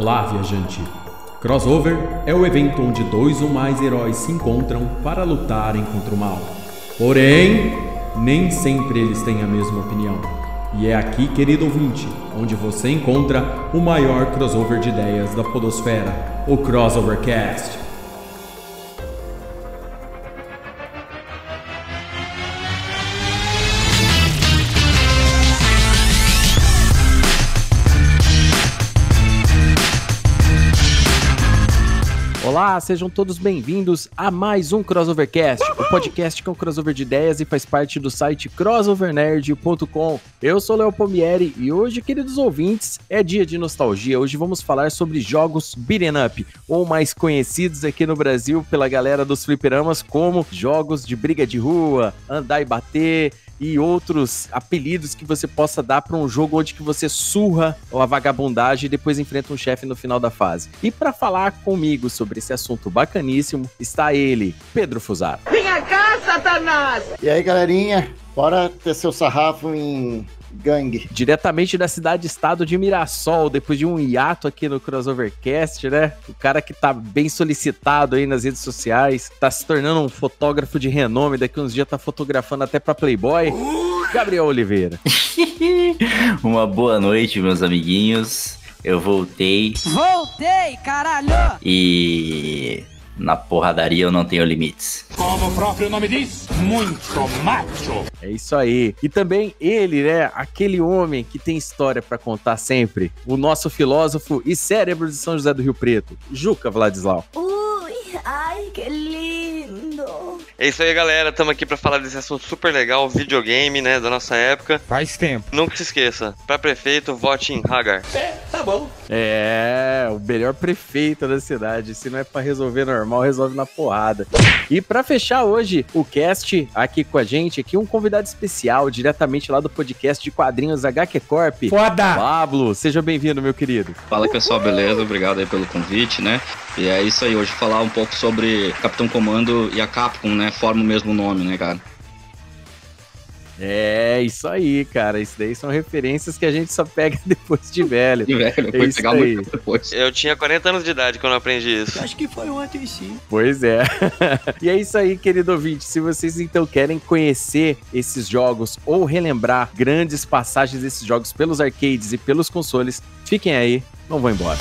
Olá, viajante. Crossover é o evento onde dois ou mais heróis se encontram para lutarem contra o mal. Porém, nem sempre eles têm a mesma opinião. E é aqui, querido ouvinte, onde você encontra o maior crossover de ideias da Podosfera, o Crossovercast. Olá, sejam todos bem-vindos a mais um Crossovercast, o podcast que é um crossover de ideias e faz parte do site crossovernerd.com. Eu sou Léo Pomieri e hoje, queridos ouvintes, é dia de nostalgia. Hoje vamos falar sobre jogos beat'em up, ou mais conhecidos aqui no Brasil pela galera dos fliperamas como jogos de briga de rua, andar e bater, e outros apelidos que você possa dar para um jogo onde que você surra a vagabundagem e depois enfrenta um chefe no final da fase. E para falar comigo sobre esse assunto bacaníssimo, está ele, Pedro Fusaro. Vinha cá, Satanás! E aí, galerinha, bora ter seu sarrafo em gangue. Diretamente da cidade-estado de Mirassol, depois de um hiato aqui no Crossovercast, né? O cara que tá bem solicitado aí nas redes sociais, tá se tornando um fotógrafo de renome, daqui uns dias tá fotografando até pra Playboy. Gabriel Oliveira. Uma boa noite, meus amiguinhos. Eu voltei Voltei, caralho! e na porradaria eu não tenho limites. Como o próprio nome diz, muito macho. É isso aí. E também ele, né? Aquele homem que tem história pra contar sempre. O nosso filósofo e cérebro de São José do Rio Preto, Juca Vladislau. Ui, ai, que lindo! É isso aí, galera. Estamos aqui para falar desse assunto super legal, videogame, né, da nossa época. Faz tempo. Nunca se esqueça, para prefeito, vote em Hagar. É, o melhor prefeito da cidade. Se não é pra resolver normal, resolve na porrada. E pra fechar hoje o cast aqui com a gente, aqui um convidado especial, diretamente lá do podcast de quadrinhos HQ Corp. Foda! Pablo, seja bem-vindo, meu querido. Fala pessoal, beleza? Obrigado aí pelo convite, né? E é isso aí, hoje falar um pouco sobre Capitão Comando e a Capcom, né? Forma o mesmo nome, né, cara? É, isso aí, cara. Isso daí são referências que a gente só pega depois de velho. E velho, É isso pegar aí. muito depois. Eu tinha 40 anos de idade quando eu aprendi isso. Acho que foi ontem sim. Pois é. e é isso aí, querido ouvinte. Se vocês então querem conhecer esses jogos ou relembrar grandes passagens desses jogos pelos arcades e pelos consoles, fiquem aí, não vão embora.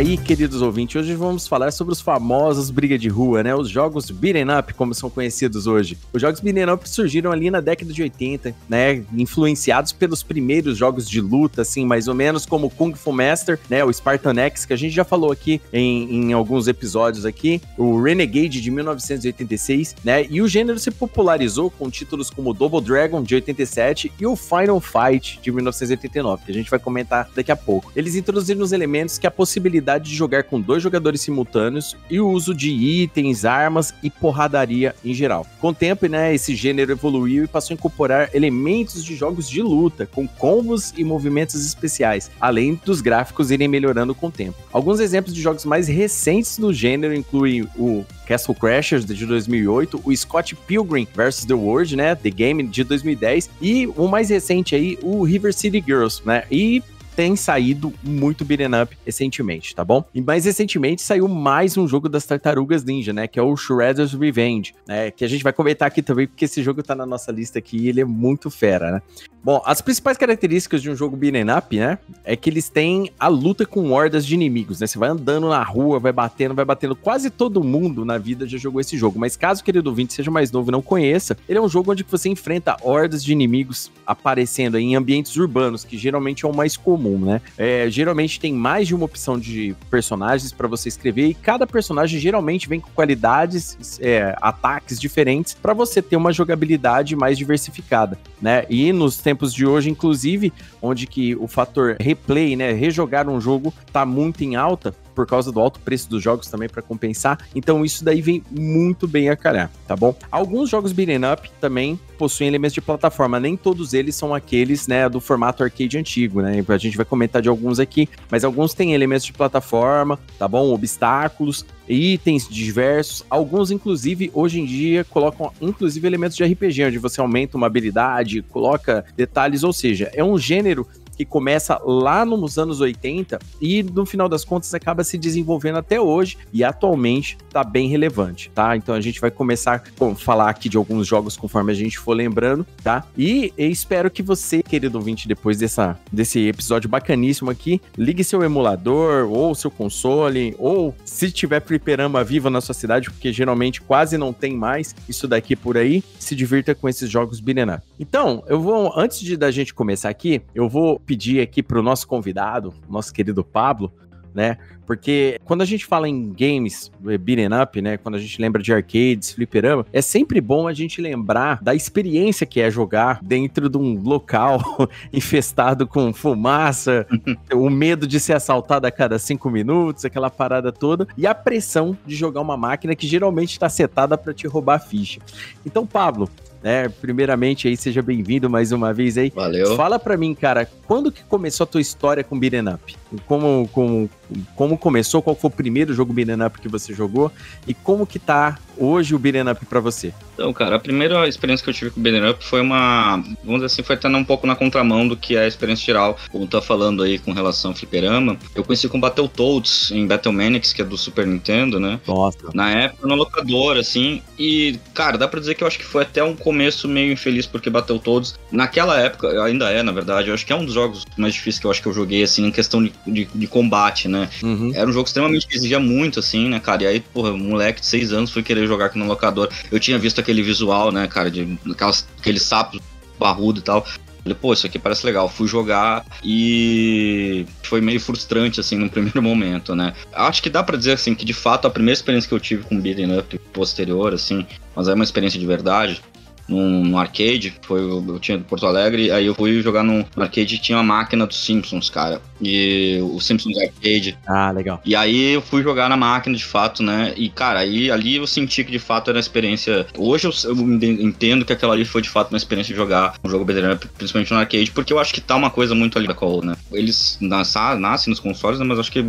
Aí, queridos ouvintes. Hoje vamos falar sobre os famosos briga de rua, né? Os jogos beat'em up, como são conhecidos hoje. Os jogos beat'em up surgiram ali na década de 80, né? Influenciados pelos primeiros jogos de luta, assim, mais ou menos como Kung Fu Master, né? O Spartan X, que a gente já falou aqui em, em alguns episódios aqui. O Renegade de 1986, né? E o gênero se popularizou com títulos como Double Dragon de 87 e o Final Fight de 1989, que a gente vai comentar daqui a pouco. Eles introduziram os elementos que a possibilidade de jogar com dois jogadores simultâneos e o uso de itens, armas e porradaria em geral. Com o tempo, né, esse gênero evoluiu e passou a incorporar elementos de jogos de luta, com combos e movimentos especiais, além dos gráficos irem melhorando com o tempo. Alguns exemplos de jogos mais recentes do gênero incluem o Castle Crashers de 2008, o Scott Pilgrim vs The World, né, The Game de 2010 e o mais recente aí, o River City Girls, né? E tem saído muito beat'em up recentemente, tá bom? E mais recentemente saiu mais um jogo das Tartarugas Ninja, né? Que é o Shredder's Revenge, né? Que a gente vai comentar aqui também, porque esse jogo tá na nossa lista aqui e ele é muito fera, né? Bom, as principais características de um jogo beat'em up, né? É que eles têm a luta com hordas de inimigos, né? Você vai andando na rua, vai batendo, vai batendo. Quase todo mundo na vida já jogou esse jogo. Mas caso, querido ouvinte, seja mais novo e não conheça, ele é um jogo onde você enfrenta hordas de inimigos aparecendo em ambientes urbanos, que geralmente é o mais comum, né? É, geralmente tem mais de uma opção de personagens para você escrever e cada personagem geralmente vem com qualidades, é, ataques diferentes para você ter uma jogabilidade mais diversificada, né? E nos tempos de hoje, inclusive, onde que o fator replay, né, rejogar um jogo tá muito em alta, por causa do alto preço dos jogos também para compensar. Então isso daí vem muito bem a calhar, tá bom? Alguns jogos beat'em up também possuem elementos de plataforma, nem todos eles são aqueles, né, do formato arcade antigo, né? A gente vai comentar de alguns aqui, mas alguns têm elementos de plataforma, tá bom? Obstáculos, itens diversos, alguns inclusive hoje em dia colocam inclusive elementos de RPG, onde você aumenta uma habilidade, coloca detalhes, ou seja, é um gênero que começa lá nos anos 80 e no final das contas acaba se desenvolvendo até hoje e atualmente tá bem relevante, tá? Então a gente vai começar a falar aqui de alguns jogos conforme a gente for lembrando, tá? E espero que você, querido ouvinte, depois dessa, desse episódio bacaníssimo aqui, ligue seu emulador ou seu console ou se tiver fliperama viva na sua cidade, porque geralmente quase não tem mais isso daqui por aí, se divirta com esses jogos up. Então, eu vou, antes de da gente começar aqui, eu vou pedir aqui para o nosso convidado, nosso querido Pablo, né? Porque quando a gente fala em games eh, beat'em up, né? Quando a gente lembra de arcades, fliperama, é sempre bom a gente lembrar da experiência que é jogar dentro de um local infestado com fumaça, o medo de ser assaltado a cada cinco minutos, aquela parada toda, e a pressão de jogar uma máquina que geralmente está setada para te roubar a ficha. Então, Pablo, né? Primeiramente aí, seja bem-vindo mais uma vez aí. Valeu. Fala pra mim, cara, quando que começou a tua história com Beat'em Up? Como, como, como começou? Qual foi o primeiro jogo Beat'em Up que você jogou? E como que tá hoje o Beat'em Up pra você? Então, cara, a primeira experiência que eu tive com o Beat'em Up foi uma, vamos dizer assim, foi até um pouco na contramão do que é a experiência geral, como tá falando aí com relação ao fliperama. Eu conheci com Battletoads em Battlemanics, que é do Super Nintendo, né? Nossa. Na época, no locador, assim, e, cara, dá pra dizer que eu acho que foi até um começo meio infeliz, porque Battletoads, naquela época, ainda é, na verdade, eu acho que é um dos jogos mais difíceis que eu acho que eu joguei, assim, em questão de, de, de combate, né? Uhum. Era um jogo extremamente que exigia muito, assim, né, cara? E aí, porra, um moleque de seis anos foi querer jogar aqui no locador. Eu tinha visto aquele visual, né, cara, de aquelas, aqueles sapos barrudo e tal. Falei, pô, isso aqui parece legal. Fui jogar e foi meio frustrante, assim, no primeiro momento, né? Acho que dá pra dizer, assim, que de fato a primeira experiência que eu tive com beat'em up posterior, assim, mas é uma experiência de verdade, num, num arcade, foi, eu tinha do Porto Alegre, aí eu fui jogar num arcade e tinha uma máquina dos Simpsons, cara. E o Simpsons Arcade. Ah, legal. E aí eu fui jogar na máquina de fato, né? E, cara, aí ali eu senti que de fato era uma experiência. Hoje eu, eu entendo que aquela ali foi de fato uma experiência de jogar um jogo beat'em principalmente no arcade, porque eu acho que tá uma coisa muito ali da qual, né? Eles nascem, nascem nos consoles, né? Mas acho que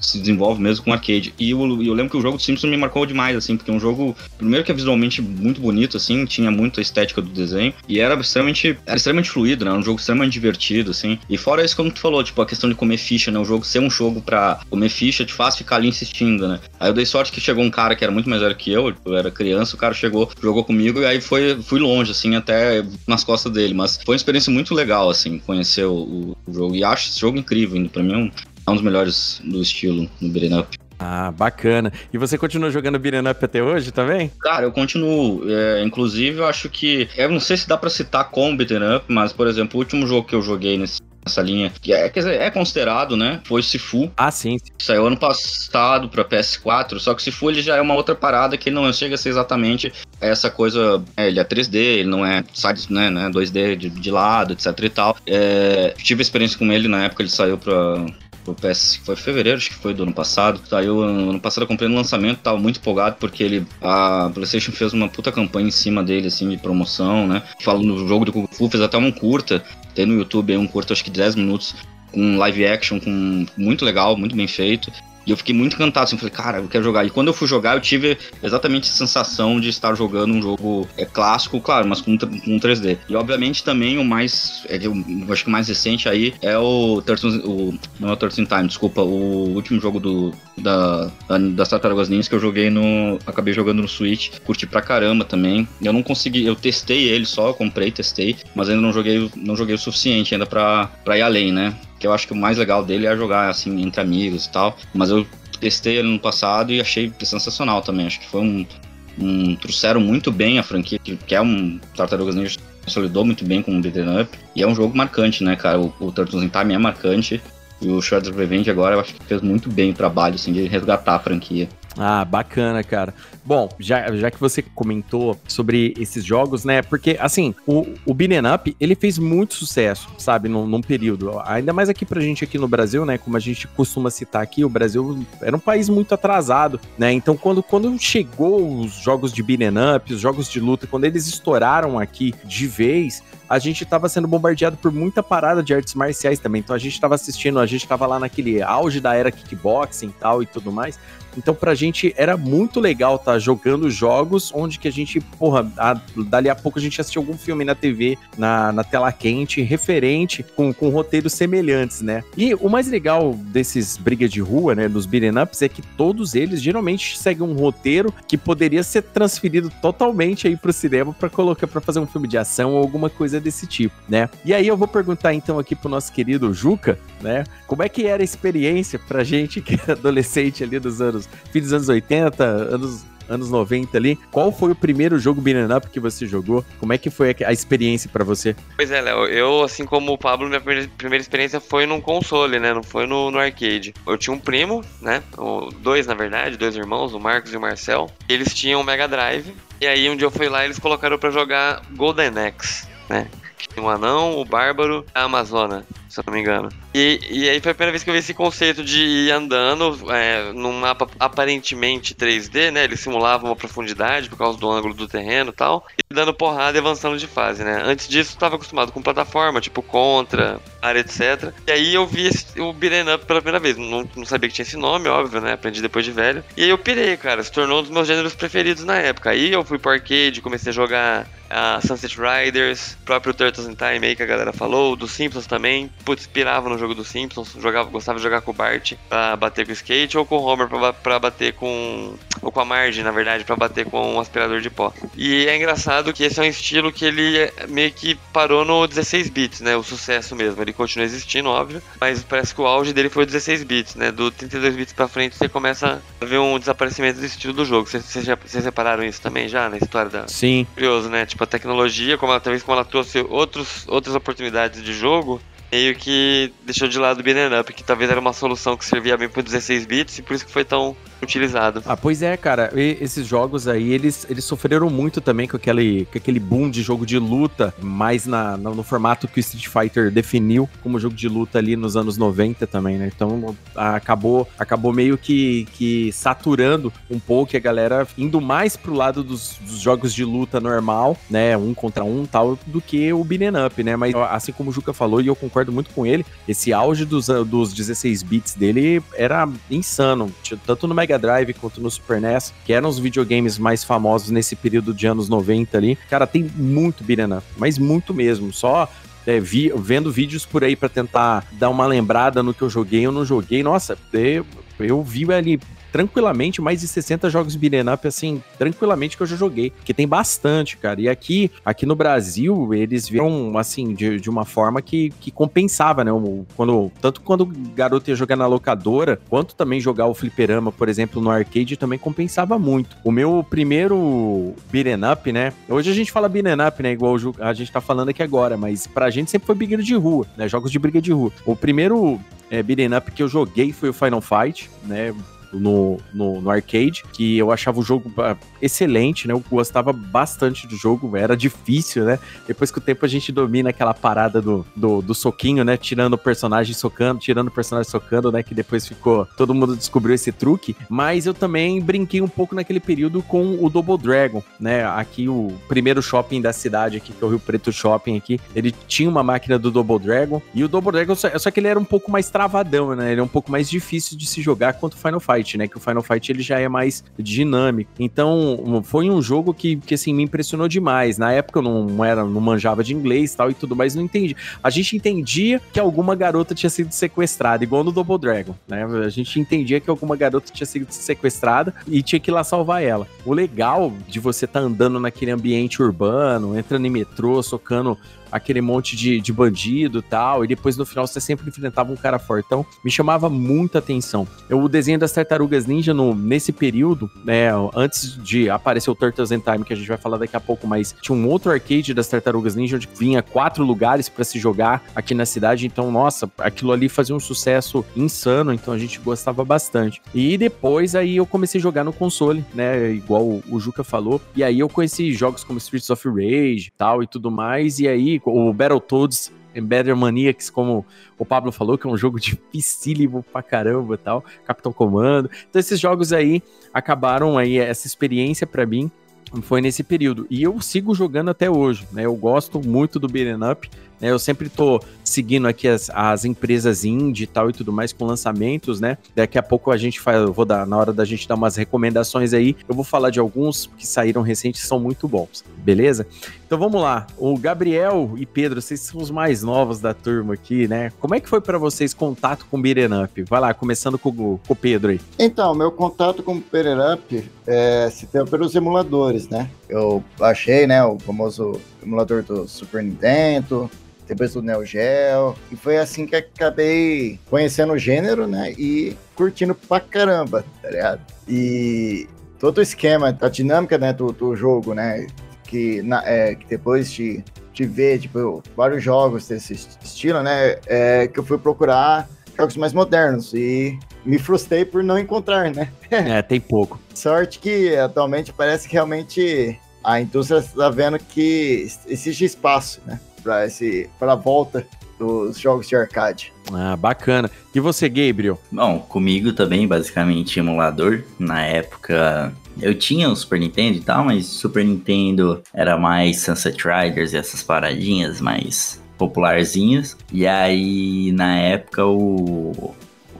se desenvolve mesmo com arcade. E eu, eu lembro que o jogo do Simpsons me marcou demais, assim, porque é um jogo, primeiro que é visualmente muito bonito, assim, tinha muita estética do desenho, e era extremamente, era extremamente fluido, né? Era um jogo extremamente divertido, assim. E fora isso, como tu falou, tipo, a questão de comer ficha, né? O jogo ser um jogo pra comer ficha te faz ficar ali insistindo, né? Aí eu dei sorte que chegou um cara que era muito mais velho que eu, eu era criança, o cara chegou, jogou comigo, e aí foi, fui longe, assim, até nas costas dele. Mas foi uma experiência muito legal, assim, conhecer o, o jogo. E acho esse jogo incrível, pra mim é um, é um dos melhores do estilo no beat'em up. Ah, bacana. E você continua jogando beat'em up até hoje também? Cara, eu continuo. É, inclusive, eu acho que. Eu não sei se dá pra citar como beat'em up, mas, por exemplo, o último jogo que eu joguei nesse, nessa linha, que é, quer dizer, é considerado, né? Foi Sifu. Ah, sim. Saiu ano passado pra PS4, só que Sifu ele já é uma outra parada que ele não chega a ser exatamente essa coisa. É, ele é 3D, ele não é side, né, né 2D de, de lado, etc e tal. É, tive experiência com ele na época, ele saiu pra o PS, foi fevereiro, acho que foi do ano passado. Saiu ano passado, eu comprei no lançamento, tava muito empolgado porque ele, a PlayStation fez uma puta campanha em cima dele, assim, de promoção, né? Falando no jogo do Kung Fu, fez até um curta, tem no YouTube aí um curta, acho que de 10 minutos, com live action, com muito legal, muito bem feito. E eu fiquei muito encantado, assim, falei, cara, eu quero jogar. E quando eu fui jogar, eu tive exatamente a sensação de estar jogando um jogo é, clássico, claro, mas com, com 3D. E obviamente também o mais, é, eu acho que o mais recente aí é o, 13, o não é o 13 Time, desculpa, o último jogo do, da, da, das Tartarugas Ninjas que eu joguei no, acabei jogando no Switch, curti pra caramba também. Eu não consegui, eu testei ele só, comprei, testei, mas ainda não joguei, não joguei o suficiente ainda pra, pra ir além, né? Que eu acho que o mais legal dele é jogar assim entre amigos e tal. Mas eu testei ele no passado e achei sensacional também. Acho que foi um, um trouxeram muito bem a franquia, que é um Tartarugas Ninja consolidou muito bem com o Beat'em Up. E é um jogo marcante, né, cara? O, o Turtles in Time é marcante. E o Shredder's Revenge agora eu acho que fez muito bem o trabalho, assim, de resgatar a franquia. Ah, bacana, cara. Bom, já, já que você comentou sobre esses jogos, né? Porque, assim, o, o Beaten Up, ele fez muito sucesso, sabe, num, num, período. Ainda mais aqui pra gente aqui no Brasil, né? Como a gente costuma citar aqui, o Brasil era um país muito atrasado, né? Então, quando, quando chegou os jogos de Beaten Up, os jogos de luta, quando eles estouraram aqui de vez, a gente estava sendo bombardeado por muita parada de artes marciais também. Então a gente estava assistindo, a gente estava lá naquele auge da era kickboxing e tal e tudo mais. Então, pra gente era muito legal estar tá jogando jogos onde que a gente, porra, a, dali a pouco a gente assistia algum filme na TV, na, na tela quente, referente, com, com roteiros semelhantes, né? E o mais legal desses brigas de rua, né, dos beat'em ups, é que todos eles geralmente seguem um roteiro que poderia ser transferido totalmente aí pro cinema para colocar para fazer um filme de ação ou alguma coisa desse tipo, né? E aí eu vou perguntar então aqui pro nosso querido Juca, né? Como é que era a experiência pra gente que é adolescente ali dos anos, fim dos anos 80, anos anos 90 ali. Qual foi o primeiro jogo beat'em up que você jogou? Como é que foi a experiência para você? Pois é, Léo, eu, assim como o Pablo, minha primeira experiência foi num console, né? Não foi no, no arcade. Eu tinha um primo, né? Dois, na verdade, dois irmãos, o Marcos e o Marcel. Eles tinham um Mega Drive. E aí um dia eu fui lá e eles colocaram para jogar Golden Axe, né? Tinha um anão, o bárbaro, a Amazona se eu não me engano. E, e aí foi a primeira vez que eu vi esse conceito de ir andando é, num mapa aparentemente 3D, né? Ele simulava uma profundidade por causa do ângulo do terreno e tal, e dando porrada e avançando de fase, né? Antes disso, eu estava acostumado com plataforma, tipo Contra, área, etc. E aí eu vi esse, o Beat'em Up pela primeira vez. Não, não sabia que tinha esse nome, óbvio, né? Aprendi depois de velho. E aí eu pirei, cara. Se tornou um dos meus gêneros preferidos na época. Aí eu fui pro arcade, comecei a jogar a Sunset Riders, próprio Turtles in Time aí que a galera falou, dos Simpsons também putz, pirava no jogo dos Simpsons, jogava, gostava de jogar com o Bart pra bater com o skate ou com o Homer pra, pra bater com. ou com a Marge, na verdade, pra bater com um aspirador de pó. E é engraçado que esse é um estilo que ele é, meio que parou no 16 bits, né? O sucesso mesmo. Ele continua existindo, óbvio, mas parece que o auge dele foi o 16 bits, né? Do 32 bits pra frente você começa a ver um desaparecimento do estilo do jogo. Vocês, já, vocês repararam isso também já na história da. Sim. Curioso, né? Tipo, a tecnologia, como ela, talvez como ela trouxe outros, outras oportunidades de jogo, meio que deixou de lado o Beat'em Up, que talvez era uma solução que servia bem para 16 bits e por isso que foi tão utilizado. Ah, pois é, cara. E esses jogos aí, eles, eles sofreram muito também com aquele, com aquele boom de jogo de luta, mais na, no, no, formato que o Street Fighter definiu como jogo de luta ali nos anos 90 também, né? Então acabou, acabou meio que, que saturando um pouco e a galera indo mais pro lado dos, dos, jogos de luta normal, né? Um contra um tal, do que o Beat'em Up, né? Mas assim como o Juca falou, e eu concordo muito com ele, esse auge dos, dos 16 bits dele era insano, tanto no Mega Mega Drive quanto no Super NES, que eram os videogames mais famosos nesse período de anos 90 ali. Cara, tem muito up, mas muito mesmo. Só é, vi, vendo vídeos por aí para tentar dar uma lembrada no que eu joguei, eu não joguei. Nossa, eu, eu vi ali tranquilamente mais de 60 jogos beat'em up, assim, tranquilamente que eu já joguei, que tem bastante, cara. E aqui, aqui no Brasil, eles viram, assim, de, de uma forma que, que compensava, né? Quando, tanto quando o garoto ia jogar na locadora, quanto também jogar o fliperama, por exemplo, no arcade, também compensava muito. O meu primeiro beat'em up, né? Hoje a gente fala beat'em up, né? Igual a gente tá falando aqui agora, mas pra gente sempre foi briga de rua, né? Jogos de briga de rua. O primeiro é, beat'em up que eu joguei foi o Final Fight, né? No, no, no, arcade, que eu achava o jogo ah, excelente, né? Eu gostava bastante do jogo, era difícil, né? Depois que o tempo a gente domina aquela parada do, do, do soquinho, né? Tirando o personagem socando, tirando o personagem socando, né? Que depois ficou. Todo mundo descobriu esse truque. Mas eu também brinquei um pouco naquele período com o Double Dragon, né? Aqui o primeiro shopping da cidade, aqui, que é o Rio Preto Shopping aqui, ele tinha uma máquina do Double Dragon. E o Double Dragon, só, só que ele era um pouco mais travadão, né? Ele é um pouco mais difícil de se jogar quanto o Final Fight. Fight, né? Que o Final Fight ele já é mais dinâmico. Então, foi um jogo que, que assim, me impressionou demais. Na época eu não era, não manjava de inglês tal e tudo, mas não entendi. A gente entendia que alguma garota tinha sido sequestrada, igual no Double Dragon, né? A gente entendia que alguma garota tinha sido sequestrada e tinha que ir lá salvar ela. O legal de você estar tá andando naquele ambiente urbano, entrando em metrô, socando aquele monte de, de bandido tal, e depois no final você sempre enfrentava um cara fortão, me chamava muita atenção. Eu, o desenho das Tartarugas Ninja no, nesse período, né, antes de aparecer o Turtles in Time, que a gente vai falar daqui a pouco, mas tinha um outro arcade das Tartarugas Ninja onde vinha quatro lugares para se jogar aqui na cidade, então, nossa, aquilo ali fazia um sucesso insano, então a gente gostava bastante. E depois aí eu comecei a jogar no console, né, igual o, o Juca falou, e aí eu conheci jogos como Streets of Rage tal e tudo mais, e aí o Battletoads Better Maniacs, como o Pablo falou, que é um jogo dificílimo pra caramba e tal, Capitão Comando. Então esses jogos aí acabaram aí essa experiência para mim foi nesse período. E eu sigo jogando até hoje, né? Eu gosto muito do beat'em up, né? Eu sempre tô seguindo aqui as, as empresas indie e tal e tudo mais com lançamentos, né? Daqui a pouco a gente faz, eu vou dar, na hora da gente dar umas recomendações aí, eu vou falar de alguns que saíram recentes são muito bons, beleza? Então vamos lá. O Gabriel e Pedro, vocês são os mais novos da turma aqui, né? Como é que foi para vocês contato com o Beat'em Up? Vai lá, começando com, com o Pedro aí. Então, meu contato com o Beat'em Up é, se deu pelos emuladores, né? Eu achei, né, o famoso emulador do Super Nintendo, depois do Neo Geo, e foi assim que acabei conhecendo o gênero, né, e curtindo pra caramba, tá ligado? E todo o esquema, a dinâmica, né, do, do jogo, né, que, na, é, que depois de, de ver, tipo, vários jogos desse estilo, né, é, que eu fui procurar jogos mais modernos e me frustrei por não encontrar, né? É, tem pouco. Sorte que atualmente parece que realmente a indústria está vendo que existe espaço, né? Para esse para a volta dos jogos de arcade. Ah, bacana. E você, Gabriel? Bom, comigo também, basicamente, emulador. Na época, eu tinha o Super Nintendo e tal, mas Super Nintendo era mais Sunset Riders e essas paradinhas mais popularzinhas. E aí, na época, o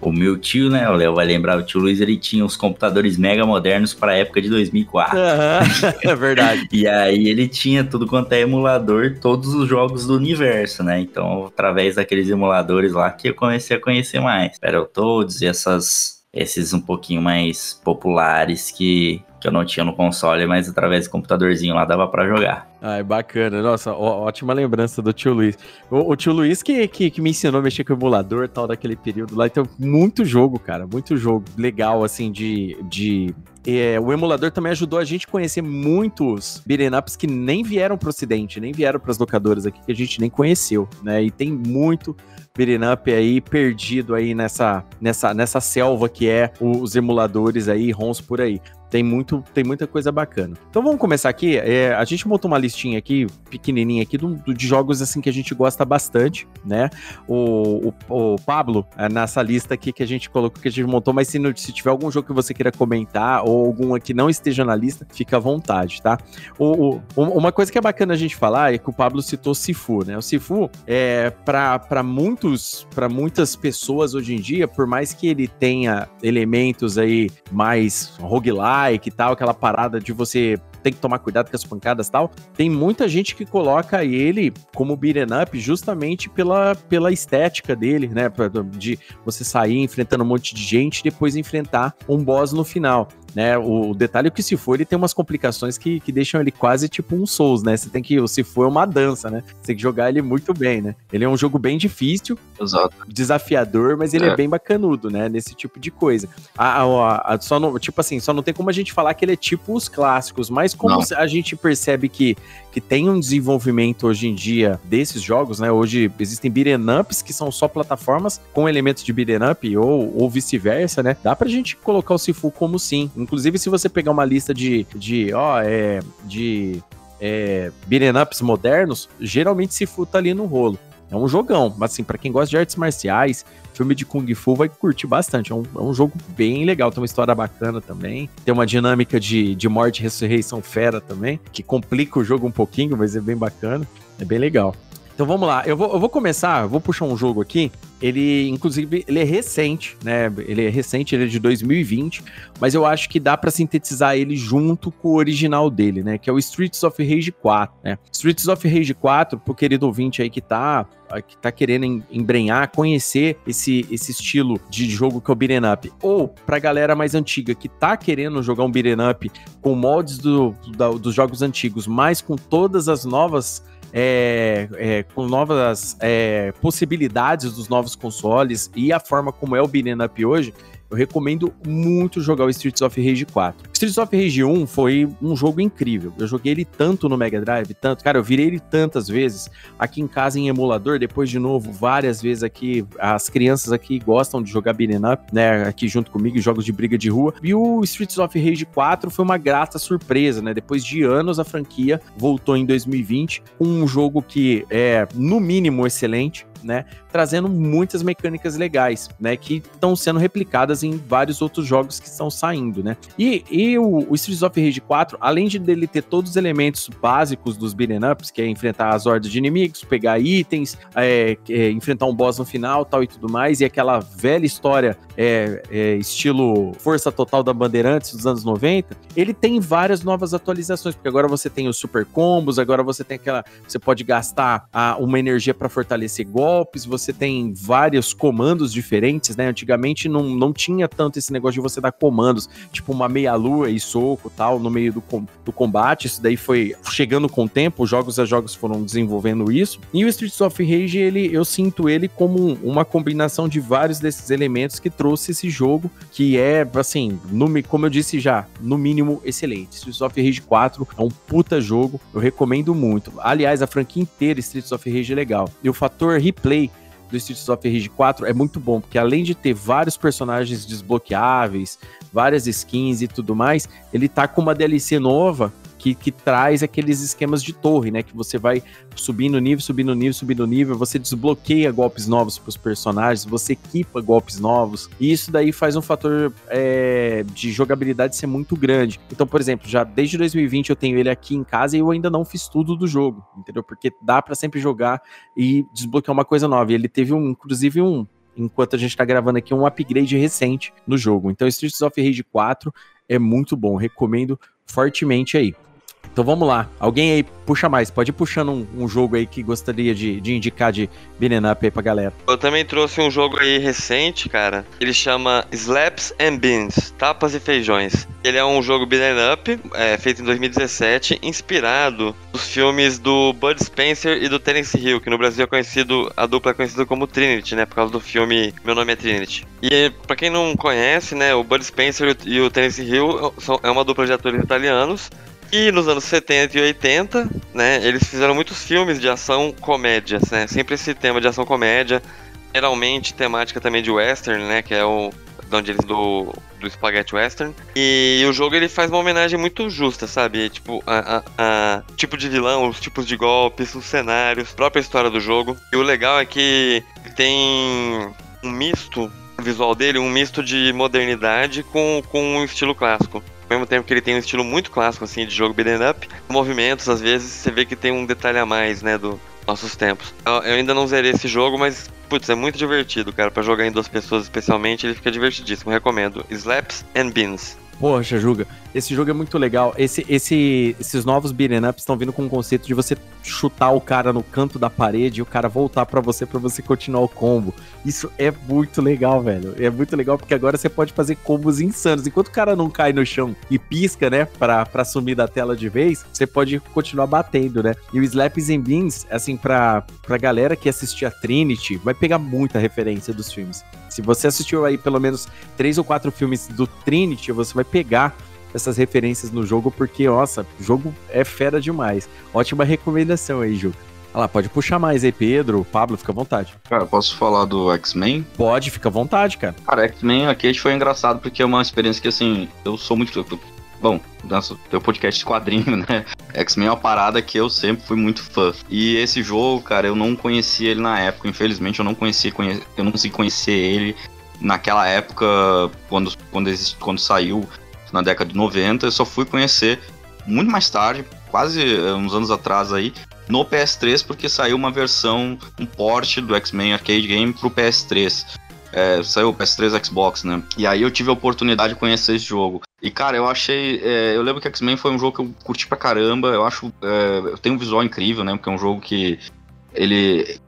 o meu tio, né, o Léo vai lembrar, o tio Luiz, ele tinha uns computadores mega modernos para a época de 2004. é verdade. e aí ele tinha tudo quanto é emulador, todos os jogos do universo, né? Então, através daqueles emuladores lá que eu comecei a conhecer mais. Battletoads e essas esses um pouquinho mais populares que, que eu não tinha no console, mas através do computadorzinho lá dava para jogar. Ai, bacana. Nossa, ó, ótima lembrança do tio Luiz. O, o tio Luiz que, que, que, me ensinou a mexer com o emulador tal daquele período lá. Então, muito jogo, cara. Muito jogo legal, assim, de. de é, o emulador também ajudou a gente a conhecer muitos beat'em ups que nem vieram pro ocidente, nem vieram pras locadoras aqui, que a gente nem conheceu, né? E tem muito beat'em up aí perdido aí nessa, nessa, nessa selva que é os emuladores aí, ROMs por aí. Tem, muito, tem muita coisa bacana. Então vamos começar aqui. É, a gente montou uma listinha aqui, pequenininha aqui, do, do, de jogos assim que a gente gosta bastante, né? O, o, o Pablo, é nessa lista aqui que a gente colocou, que a gente montou, mas se, se tiver algum jogo que você queira comentar ou algum que não esteja na lista, fica à vontade, tá? O, o, uma coisa que é bacana a gente falar é que o Pablo citou Sifu, né? O Sifu, é, para muitos, para muitas pessoas hoje em dia, por mais que ele tenha elementos aí mais roguelike, e tal, aquela parada de você tem que tomar cuidado com as pancadas e tal. Tem muita gente que coloca ele como beat'em up justamente pela, pela estética dele, né? De você sair enfrentando um monte de gente e depois enfrentar um boss no final né? O, o detalhe é que o Sifu ele tem umas complicações que, que deixam ele quase tipo um Souls, né? Você tem que. O Sifu é uma dança, né? Você tem que jogar ele muito bem, né? Ele é um jogo bem difícil, Exato. desafiador, mas ele é. é bem bacanudo, né? Nesse tipo de coisa. A, a, a, só não, tipo assim, só não tem como a gente falar que ele é tipo os clássicos, mas como não. a gente percebe que, que tem um desenvolvimento hoje em dia desses jogos, né? Hoje existem beat'em ups que são só plataformas com elementos de beat'em up ou, ou vice-versa, né? Dá pra gente colocar o Sifu como sim. Inclusive, se você pegar uma lista de, de ó, é, de é, ups modernos, geralmente Sifu tá ali no rolo. É um jogão, mas assim, para quem gosta de artes marciais, filme de Kung Fu vai curtir bastante. É um, é um, jogo bem legal, tem uma história bacana também. Tem uma dinâmica de, de morte e ressurreição fera também, que complica o jogo um pouquinho, mas é bem bacana. É bem legal. Então vamos lá, eu vou, eu vou começar, eu vou puxar um jogo aqui. Ele, inclusive, ele é recente, né? Ele é recente, ele é de 2020, mas eu acho que dá para sintetizar ele junto com o original dele, né? Que é o Streets of Rage 4, né? Streets of Rage 4, pro querido ouvinte aí que tá que tá querendo embrenhar, conhecer esse, esse estilo de jogo que é o beat'em up, ou pra galera mais antiga que tá querendo jogar um beat'em up com mods do, dos jogos antigos, mas com todas as novas é, é, com novas é, possibilidades dos novos consoles e a forma como é o beat'em up hoje, eu recomendo muito jogar o Streets of Rage 4. Streets of Rage 1 foi um jogo incrível. Eu joguei ele tanto no Mega Drive, tanto. Cara, eu virei ele tantas vezes. Aqui em casa em emulador, depois de novo, várias vezes aqui. As crianças aqui gostam de jogar beat'em up, né? Aqui junto comigo, jogos de briga de rua. E o Streets of Rage 4 foi uma grata surpresa, né? Depois de anos, a franquia voltou em 2020 com um jogo que é, no mínimo, excelente né? Trazendo muitas mecânicas legais, né? Que estão sendo replicadas em vários outros jogos que estão saindo, né? E, e o, o Streets of Rage 4, além de dele ter todos os elementos básicos dos beat'em ups, que é enfrentar as hordas de inimigos, pegar itens, é, é, enfrentar um boss no final, tal e tudo mais, e aquela velha história é, é estilo Força Total da Bandeirantes dos anos 90, ele tem várias novas atualizações, porque agora você tem os super combos, agora você tem aquela, você pode gastar a, uma energia para fortalecer golpes, golpes, você tem vários comandos diferentes, né? Antigamente não, não tinha tanto esse negócio de você dar comandos, tipo uma meia-lua e soco tal, no meio do, do combate. Isso daí foi chegando com o tempo, jogos a jogos foram desenvolvendo isso. E o Streets of Rage, ele, eu sinto ele como uma combinação de vários desses elementos que trouxe esse jogo, que é, assim, no, como eu disse já, no mínimo excelente. Streets of Rage 4 é um puta jogo, eu recomendo muito. Aliás, a franquia inteira Streets of Rage é legal. E o fator replay gameplay do Streets of Rage 4 é muito bom, porque além de ter vários personagens desbloqueáveis, várias skins e tudo mais, ele tá com uma DLC nova que, que traz aqueles esquemas de torre, né? Que você vai subindo nível, subindo nível, subindo nível, você desbloqueia golpes novos para os personagens, você equipa golpes novos, e isso daí faz um fator é, de jogabilidade ser muito grande. Então, por exemplo, já desde 2020 eu tenho ele aqui em casa e eu ainda não fiz tudo do jogo, entendeu? Porque dá para sempre jogar e desbloquear uma coisa nova. E ele teve um, inclusive um, enquanto a gente está gravando aqui, um upgrade recente no jogo. Então, Streets of Rage 4 é muito bom, recomendo fortemente aí. Então vamos lá. Alguém aí puxa mais. Pode ir puxando um, um jogo aí que gostaria de, de indicar de beat'em up aí pra galera. Eu também trouxe um jogo aí recente, cara. Ele chama Slaps and Beans, Tapas e Feijões. Ele é um jogo beat'em up, é, feito em 2017, inspirado nos filmes do Bud Spencer e do Terence Hill, que no Brasil é conhecido, a dupla é conhecida como Trinity, né? Por causa do filme Meu Nome é Trinity. E para quem não conhece, né, o Bud Spencer e o Terence Hill são, é uma dupla de atores italianos e nos anos 70 e 80, né, eles fizeram muitos filmes de ação comédias, né? Sempre esse tema de ação comédia, geralmente temática também de western, né, que é o de onde eles do do Spaghetti Western. E o jogo ele faz uma homenagem muito justa, sabe? Tipo, a, a, a, tipo de vilão, os tipos de golpes, os cenários, a própria história do jogo. E o legal é que tem um misto o visual dele, um misto de modernidade com, com um estilo clássico. Ao mesmo tempo que ele tem um estilo muito clássico, assim, de jogo beat'em up, movimentos, às vezes, você vê que tem um detalhe a mais, né, dos nossos tempos. Eu, eu ainda não zerei esse jogo, mas, putz, é muito divertido, cara, para jogar em duas pessoas especialmente, ele fica divertidíssimo, recomendo. Slaps and Beans. Poxa, Juga, esse jogo é muito legal. Esse, esse, esses novos beat'em ups estão vindo com o conceito de você chutar o cara no canto da parede e o cara voltar para você para você continuar o combo. Isso é muito legal, velho. É muito legal porque agora você pode fazer combos insanos. Enquanto o cara não cai no chão e pisca, né, pra, pra sumir da tela de vez, você pode continuar batendo, né? E o Slaps and Beans, assim, pra, pra galera que assistia Trinity, vai pegar muita referência dos filmes. Se você assistiu aí pelo menos três ou quatro filmes do Trinity, você vai pegar essas referências no jogo, porque, nossa, o jogo é fera demais. Ótima recomendação aí, Ju. Olha lá, pode puxar mais aí, Pedro, Pablo, fica à vontade. Cara, posso falar do X-Men? Pode, fica à vontade, cara. Cara, X-Men Arcade foi engraçado porque é uma experiência que, assim, eu sou muito. Bom, nosso teu podcast de quadrinho, né? X-Men é uma parada que eu sempre fui muito fã. E esse jogo, cara, eu não conhecia ele na época. Infelizmente, eu não conheci, conhe... eu não consegui conhecer ele naquela época, quando, quando, exist... quando saiu na década de 90. Eu só fui conhecer muito mais tarde, quase eh, uns anos atrás aí, no PS3, porque saiu uma versão, um port do X-Men Arcade Game pro PS3. É, saiu o PS3 Xbox, né? E aí eu tive a oportunidade de conhecer esse jogo. E, cara, eu achei. É, eu lembro que X-Men foi um jogo que eu curti pra caramba. Eu acho. É, tem um visual incrível, né? Porque é um jogo que. Ele.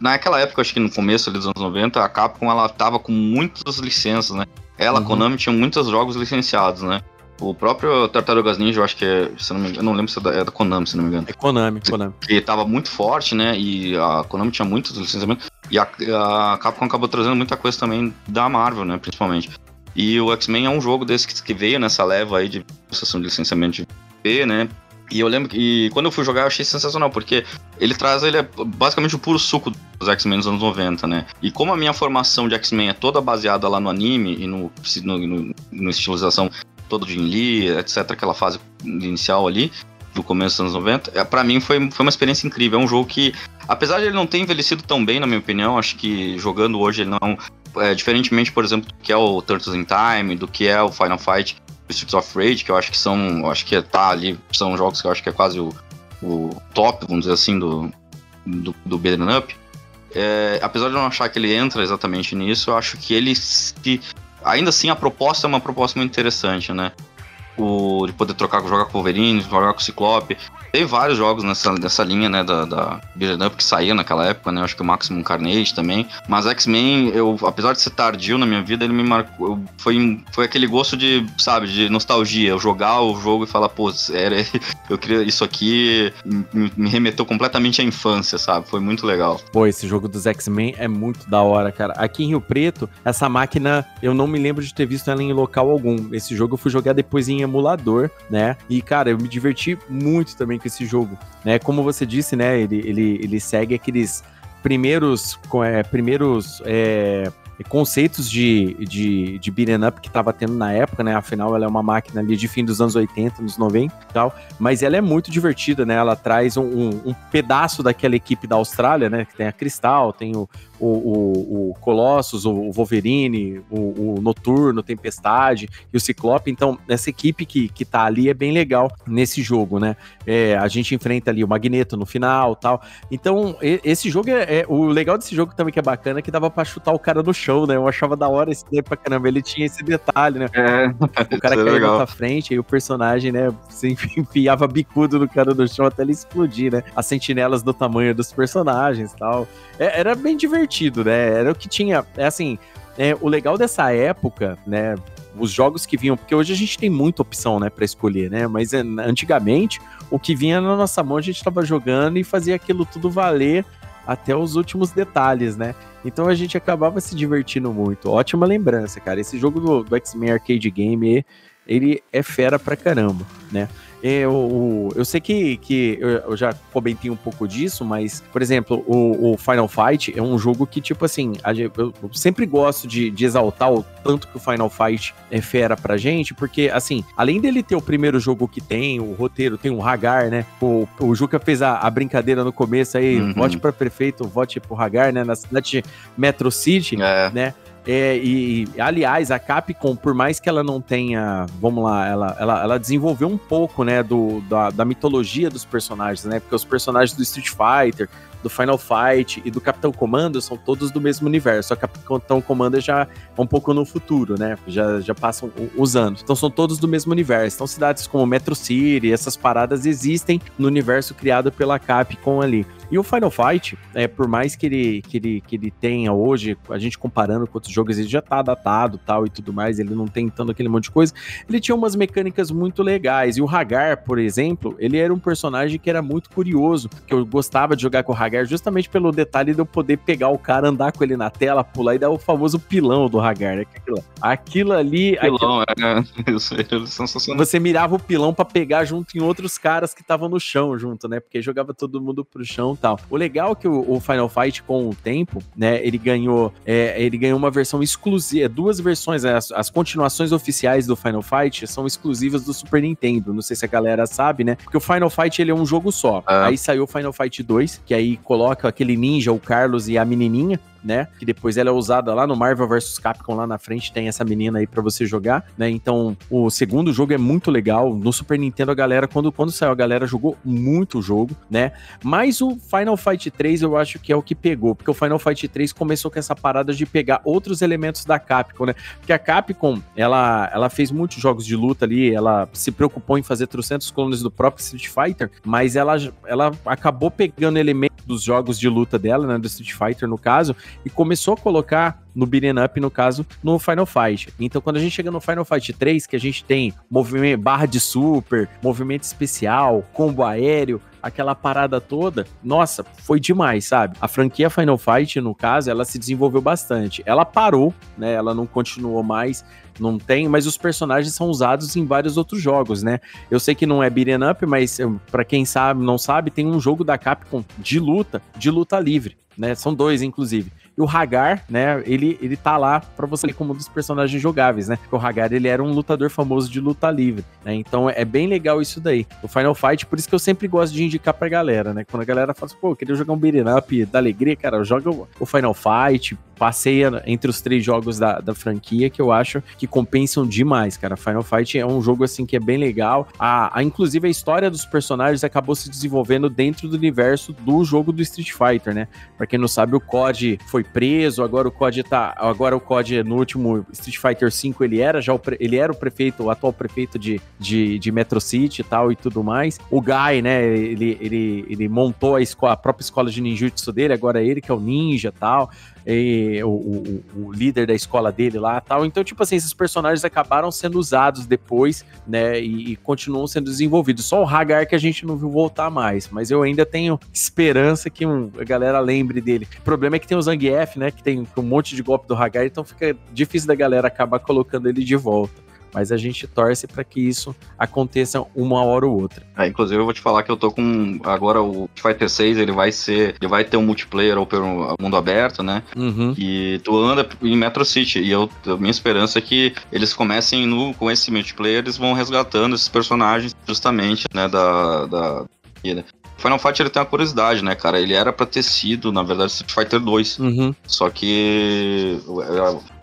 Naquela época, acho que no começo dos anos 90, a Capcom ela tava com muitas licenças, né? Ela, uhum. Konami, tinha muitos jogos licenciados, né? O próprio Tartarugas Ninja, eu acho que é, se não me engano, eu não lembro se é da, é da Konami, se não me engano. É Konami, Konami. Que tava muito forte, né? E a Konami tinha muitos licenciamentos. E a, a Capcom acabou trazendo muita coisa também da Marvel, né? Principalmente. E o X-Men é um jogo desse que, que veio nessa leva aí de concessão de licenciamento de P, né? E eu lembro que quando eu fui jogar eu achei sensacional, porque ele traz, ele é basicamente o puro suco dos X-Men dos anos 90, né? E como a minha formação de X-Men é toda baseada lá no anime e no, no, no, no estilização todo de Lee, etc., aquela fase inicial ali, do começo dos anos 90, é, para mim foi, foi uma experiência incrível. É um jogo que, apesar de ele não ter envelhecido tão bem, na minha opinião, acho que jogando hoje ele não. É, diferentemente, por exemplo, do que é o Turtles in Time, do que é o Final Fight, Streets of Rage, que eu acho que são. Acho que tá ali, são jogos que eu acho que é quase o, o top, vamos dizer assim, do, do, do Up. É, apesar de eu não achar que ele entra exatamente nisso, eu acho que ele se ainda assim a proposta é uma proposta muito interessante, né? De poder trocar, jogar com o Wolverine, jogar com o Ciclope. Tem vários jogos nessa, nessa linha, né, da, da Beat'em Up que saía naquela época, né? Acho que o Maximum Carnage também. Mas X-Men, eu, apesar de ser tardio na minha vida, ele me marcou. Foi, foi aquele gosto de, sabe, de nostalgia. Eu jogar o jogo e falar, pô, era, eu queria isso aqui, me, me remeteu completamente à infância, sabe? Foi muito legal. Pô, esse jogo dos X-Men é muito da hora, cara. Aqui em Rio Preto, essa máquina, eu não me lembro de ter visto ela em local algum. Esse jogo eu fui jogar depois em emulador, né? E, cara, eu me diverti muito também com esse jogo, né? Como você disse, né? Ele, ele, ele segue aqueles primeiros, é, primeiros é, conceitos de, de, de beat'em up que estava tendo na época, né? Afinal, ela é uma máquina ali de fim dos anos 80, nos 90 e tal. Mas ela é muito divertida, né? Ela traz um, um, um pedaço daquela equipe da Austrália, né? Que tem a Cristal, tem o, o, o, o Colossus, o Wolverine, o, o Noturno, Tempestade e o Ciclope. Então, essa equipe que, que tá ali é bem legal nesse jogo, né? É, a gente enfrenta ali o Magneto no final tal. Então, esse jogo é, é, O legal desse jogo também que é bacana é que dava pra chutar o cara no chão, né? Eu achava da hora esse tempo pra caramba. Ele tinha esse detalhe, né? É, o cara caía na frente, aí o personagem, né? Você enfiava bicudo no cara no chão até ele explodir, né? As sentinelas do tamanho dos personagens tal. É, era bem divertido, né? Era o que tinha. É assim, é, o legal dessa época, né? Os jogos que vinham, porque hoje a gente tem muita opção, né, para escolher, né? Mas é, antigamente, o que vinha na nossa mão, a gente estava jogando e fazia aquilo tudo valer até os últimos detalhes, né? Então a gente acabava se divertindo muito. Ótima lembrança, cara. Esse jogo do, do X-Men Arcade Game, ele é fera pra caramba, né? Eu, eu sei que, que eu já comentei um pouco disso, mas, por exemplo, o, o Final Fight é um jogo que, tipo assim, eu sempre gosto de, de, exaltar o tanto que o Final Fight é fera pra gente, porque, assim, além dele ter o primeiro jogo que tem, o roteiro, tem um Hagar, né? O, o Juca fez a, a brincadeira no começo aí, uhum. vote pra prefeito, vote pro Hagar, né? Na cidade Metro City, é. né? É, e, aliás, a Capcom, por mais que ela não tenha, vamos lá, ela, ela, ela desenvolveu um pouco, né, do, da, da mitologia dos personagens, né? Porque os personagens do Street Fighter, do Final Fight e do Capitão Comando são todos do mesmo universo. O Capitão Comando já é um pouco no futuro, né? Já, já passam os anos. Então são todos do mesmo universo. Então cidades como Metro City, essas paradas existem no universo criado pela Capcom ali. E o Final Fight, é, por mais que ele, que, ele, que ele tenha hoje, a gente comparando com outros jogos, ele já tá datado tal e tudo mais, ele não tem tanto aquele monte de coisa, ele tinha umas mecânicas muito legais. E o Hagar, por exemplo, ele era um personagem que era muito curioso, que eu gostava de jogar com o Hagar justamente pelo detalhe de eu poder pegar o cara, andar com ele na tela, pular e dar o famoso pilão do Hagar, né? Aquilo, aquilo ali... Pilão, aquilo... é, isso é sensacional. Você mirava o pilão para pegar junto em outros caras que estavam no chão junto, né? Porque jogava todo mundo pro chão tal. O legal é que o, o Final Fight, com o tempo, né, ele ganhou, é, ele ganhou uma versão exclusiva, duas versões, né, as, as, continuações oficiais do Final Fight são exclusivas do Super Nintendo. Não sei se a galera sabe, né? Porque o Final Fight ele é um jogo só. Ah. Aí saiu o Final Fight 2, que aí coloca aquele ninja, o Carlos e a menininha, né? Que depois ela é usada lá no Marvel vs Capcom, lá na frente tem essa menina aí para você jogar, né? Então, o segundo jogo é muito legal. No Super Nintendo, a galera, quando, quando saiu, a galera jogou muito o jogo, né? Mas o Final Fight 3 eu acho que é o que pegou, porque o Final Fight 3 começou com essa parada de pegar outros elementos da Capcom, né? Porque a Capcom, ela, ela fez muitos jogos de luta ali, ela se preocupou em fazer trocentos clones do próprio Street Fighter, mas ela, ela acabou pegando elementos dos jogos de luta dela, né? Do Street Fighter, no caso, e começou a colocar no beat'em up, no caso, no Final Fight. Então, quando a gente chega no Final Fight 3, que a gente tem movimento, barra de super, movimento especial, combo aéreo, aquela parada toda, nossa, foi demais, sabe? A franquia Final Fight, no caso, ela se desenvolveu bastante. Ela parou, né? Ela não continuou mais, não tem, mas os personagens são usados em vários outros jogos, né? Eu sei que não é beat'em up, mas para quem sabe, não sabe, tem um jogo da Capcom de luta, de luta livre, né? São dois, inclusive. O Hagar, né, ele, ele tá lá para você como um dos personagens jogáveis, né? Porque o Hagar, ele era um lutador famoso de luta livre, né? Então é bem legal isso daí. O Final Fight, por isso que eu sempre gosto de indicar pra galera, né? Quando a galera fala assim, pô, eu queria jogar um beat'em up da alegria, cara, joga o Final Fight, passeia entre os três jogos da, da franquia que eu acho que compensam demais, cara. Final Fight é um jogo assim que é bem legal. A, a inclusive a história dos personagens acabou se desenvolvendo dentro do universo do jogo do Street Fighter, né? Pra quem não sabe, o COD foi preso, agora o COD tá, agora o COD no último Street Fighter 5 ele era já o, ele era o prefeito, o atual prefeito de, de, de Metro City e tal e tudo mais. O Guy, né, ele, ele, ele montou a, escola, a própria escola de ninjutsu dele, agora é ele que é o ninja e tal e, o, o, o, líder da escola dele lá tal. Então, tipo assim, esses personagens acabaram sendo usados depois, né? E, e, continuam sendo desenvolvidos. Só o Hagar que a gente não viu voltar mais. Mas eu ainda tenho esperança que um, a galera lembre dele. O problema é que tem o Zangief, né? Que tem um monte de golpe do Hagar, então fica difícil da galera acabar colocando ele de volta mas a gente torce para que isso aconteça uma hora ou outra. É, inclusive eu vou te falar que eu tô com agora o Fighter 6, ele vai ser, ele vai ter um multiplayer ou pelo mundo aberto, né? Uhum. E tu anda em Metro City e eu, a minha esperança é que eles comecem no, com esse multiplayer, eles vão resgatando esses personagens justamente, né, da, da Final Fight ele tem uma curiosidade, né, cara? Ele era pra ter sido, na verdade, Street Fighter 2. Uhum. Só que.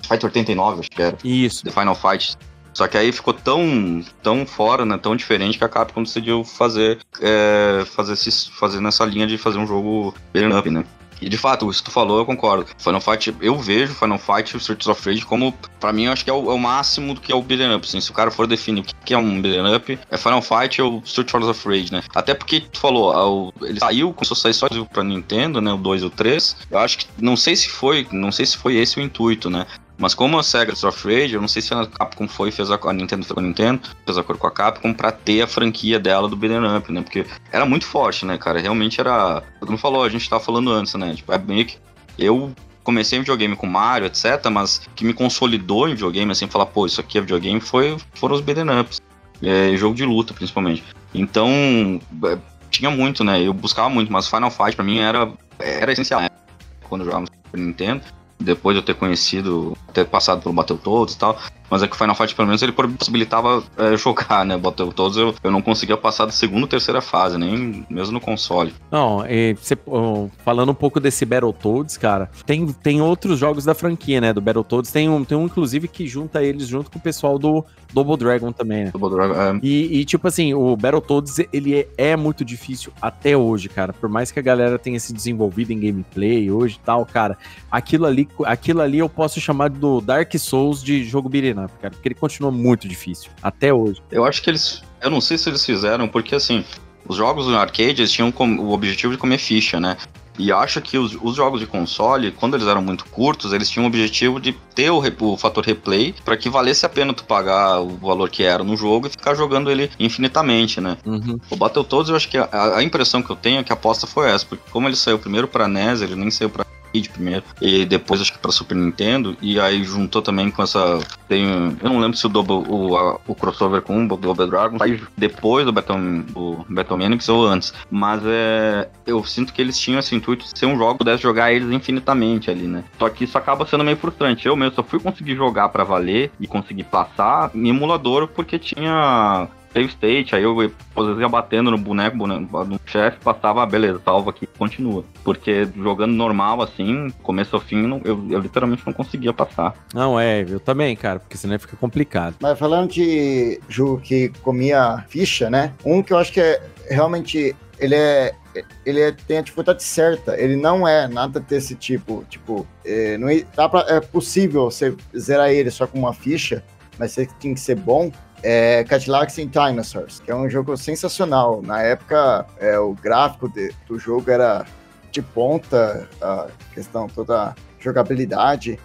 Fighter 89, acho que era. Isso. The Final Fight só que aí ficou tão, tão fora, né, tão diferente que a Capcom decidiu fazer, é, fazer, esse, fazer nessa linha de fazer um jogo beat'em up, né. E de fato, isso que tu falou, eu concordo. Final Fight, eu vejo Final Fight e Streets of Rage como, pra mim, eu acho que é o, é o máximo do que é o beat'em up. Assim, se o cara for definir o que é um beat'em up, é Final Fight ou Street of Rage, né? Até porque tu falou, ele saiu, começou a sair só pra Nintendo, né? O 2 e o 3. Eu acho que, não sei se foi, não sei se foi esse o intuito, né? Mas como a Sega Street Rage, eu não sei se a Capcom foi fez a, a Nintendo fez a Nintendo, fez acordo com a Capcom pra ter a franquia dela do Beat'em Up, né? Porque era muito forte, né, cara? Realmente era. Como falou, a gente tava falando antes, né? Tipo, é meio que. Eu comecei em videogame com Mario, etc, mas que me consolidou em videogame, assim, falar, pô, isso aqui é videogame, foi, foram os beat'em ups. É, jogo de luta, principalmente. Então, é, tinha muito, né? Eu buscava muito, mas Final Fight pra mim era, era essencial. Né? Quando eu jogava no Super Nintendo, depois de eu ter conhecido, ter passado pelo Battletoads e tal. Mas é que o Final Fight, pelo menos, ele possibilitava é, jogar, né? Battletoads eu, eu não conseguia passar da segunda ou terceira fase, nem mesmo no console. Não, e você, falando um pouco desse Battletoads, cara, tem, tem outros jogos da franquia, né? Do Battletoads. Tem um, tem um, inclusive, que junta eles junto com o pessoal do Double Dragon também, né? Double Dragon, é. E, e, tipo assim, o Battletoads, ele é, é, muito difícil até hoje, cara. Por mais que a galera tenha se desenvolvido em gameplay hoje e tal, cara, aquilo ali, aquilo ali eu posso chamar do Dark Souls de jogo beat'em up, cara, porque ele continua muito difícil, até hoje. Eu acho que eles, eu não sei se eles fizeram, porque assim, os jogos no arcade eles tinham o objetivo de comer ficha, né? E acho que os, os, jogos de console, quando eles eram muito curtos, eles tinham o objetivo de ter o, o fator replay para que valesse a pena tu pagar o valor que era no jogo e ficar jogando ele infinitamente, né? Uhum. O Battletoads, eu acho que a, a, impressão que eu tenho é que a aposta foi essa, porque como ele saiu primeiro para NES, ele nem saiu para primeiro, e depois acho que pra Super Nintendo, e aí juntou também com essa. Tem, eu não lembro se o, Double, o, a, o crossover com o Double Dragon sai depois do Battle, do Battle ou antes, mas é, eu sinto que eles tinham esse intuito de ser um jogo pudesse jogar eles infinitamente ali, né? Só que isso acaba sendo meio frustrante. Eu mesmo só fui conseguir jogar para valer e conseguir passar em emulador porque tinha save state, aí eu às vezes ia batendo no boneco, boneco no chefe, passava, ah, beleza, salva aqui, continua. Porque jogando normal, assim, começo ao fim, eu, eu literalmente não conseguia passar. Não, é, eu também, cara, porque senão fica complicado. Mas falando de jogo que comia ficha, né? Um que eu acho que é realmente ele é ele é, tem a dificuldade certa, ele não é nada desse tipo, tipo, é, não é, pra, é possível você zerar ele só com uma ficha, mas você tem que ser bom, é Cadillacs and Dinosaurs, que é um jogo sensacional. Na época, é, o gráfico de, do jogo era de ponta, a questão toda a jogabilidade.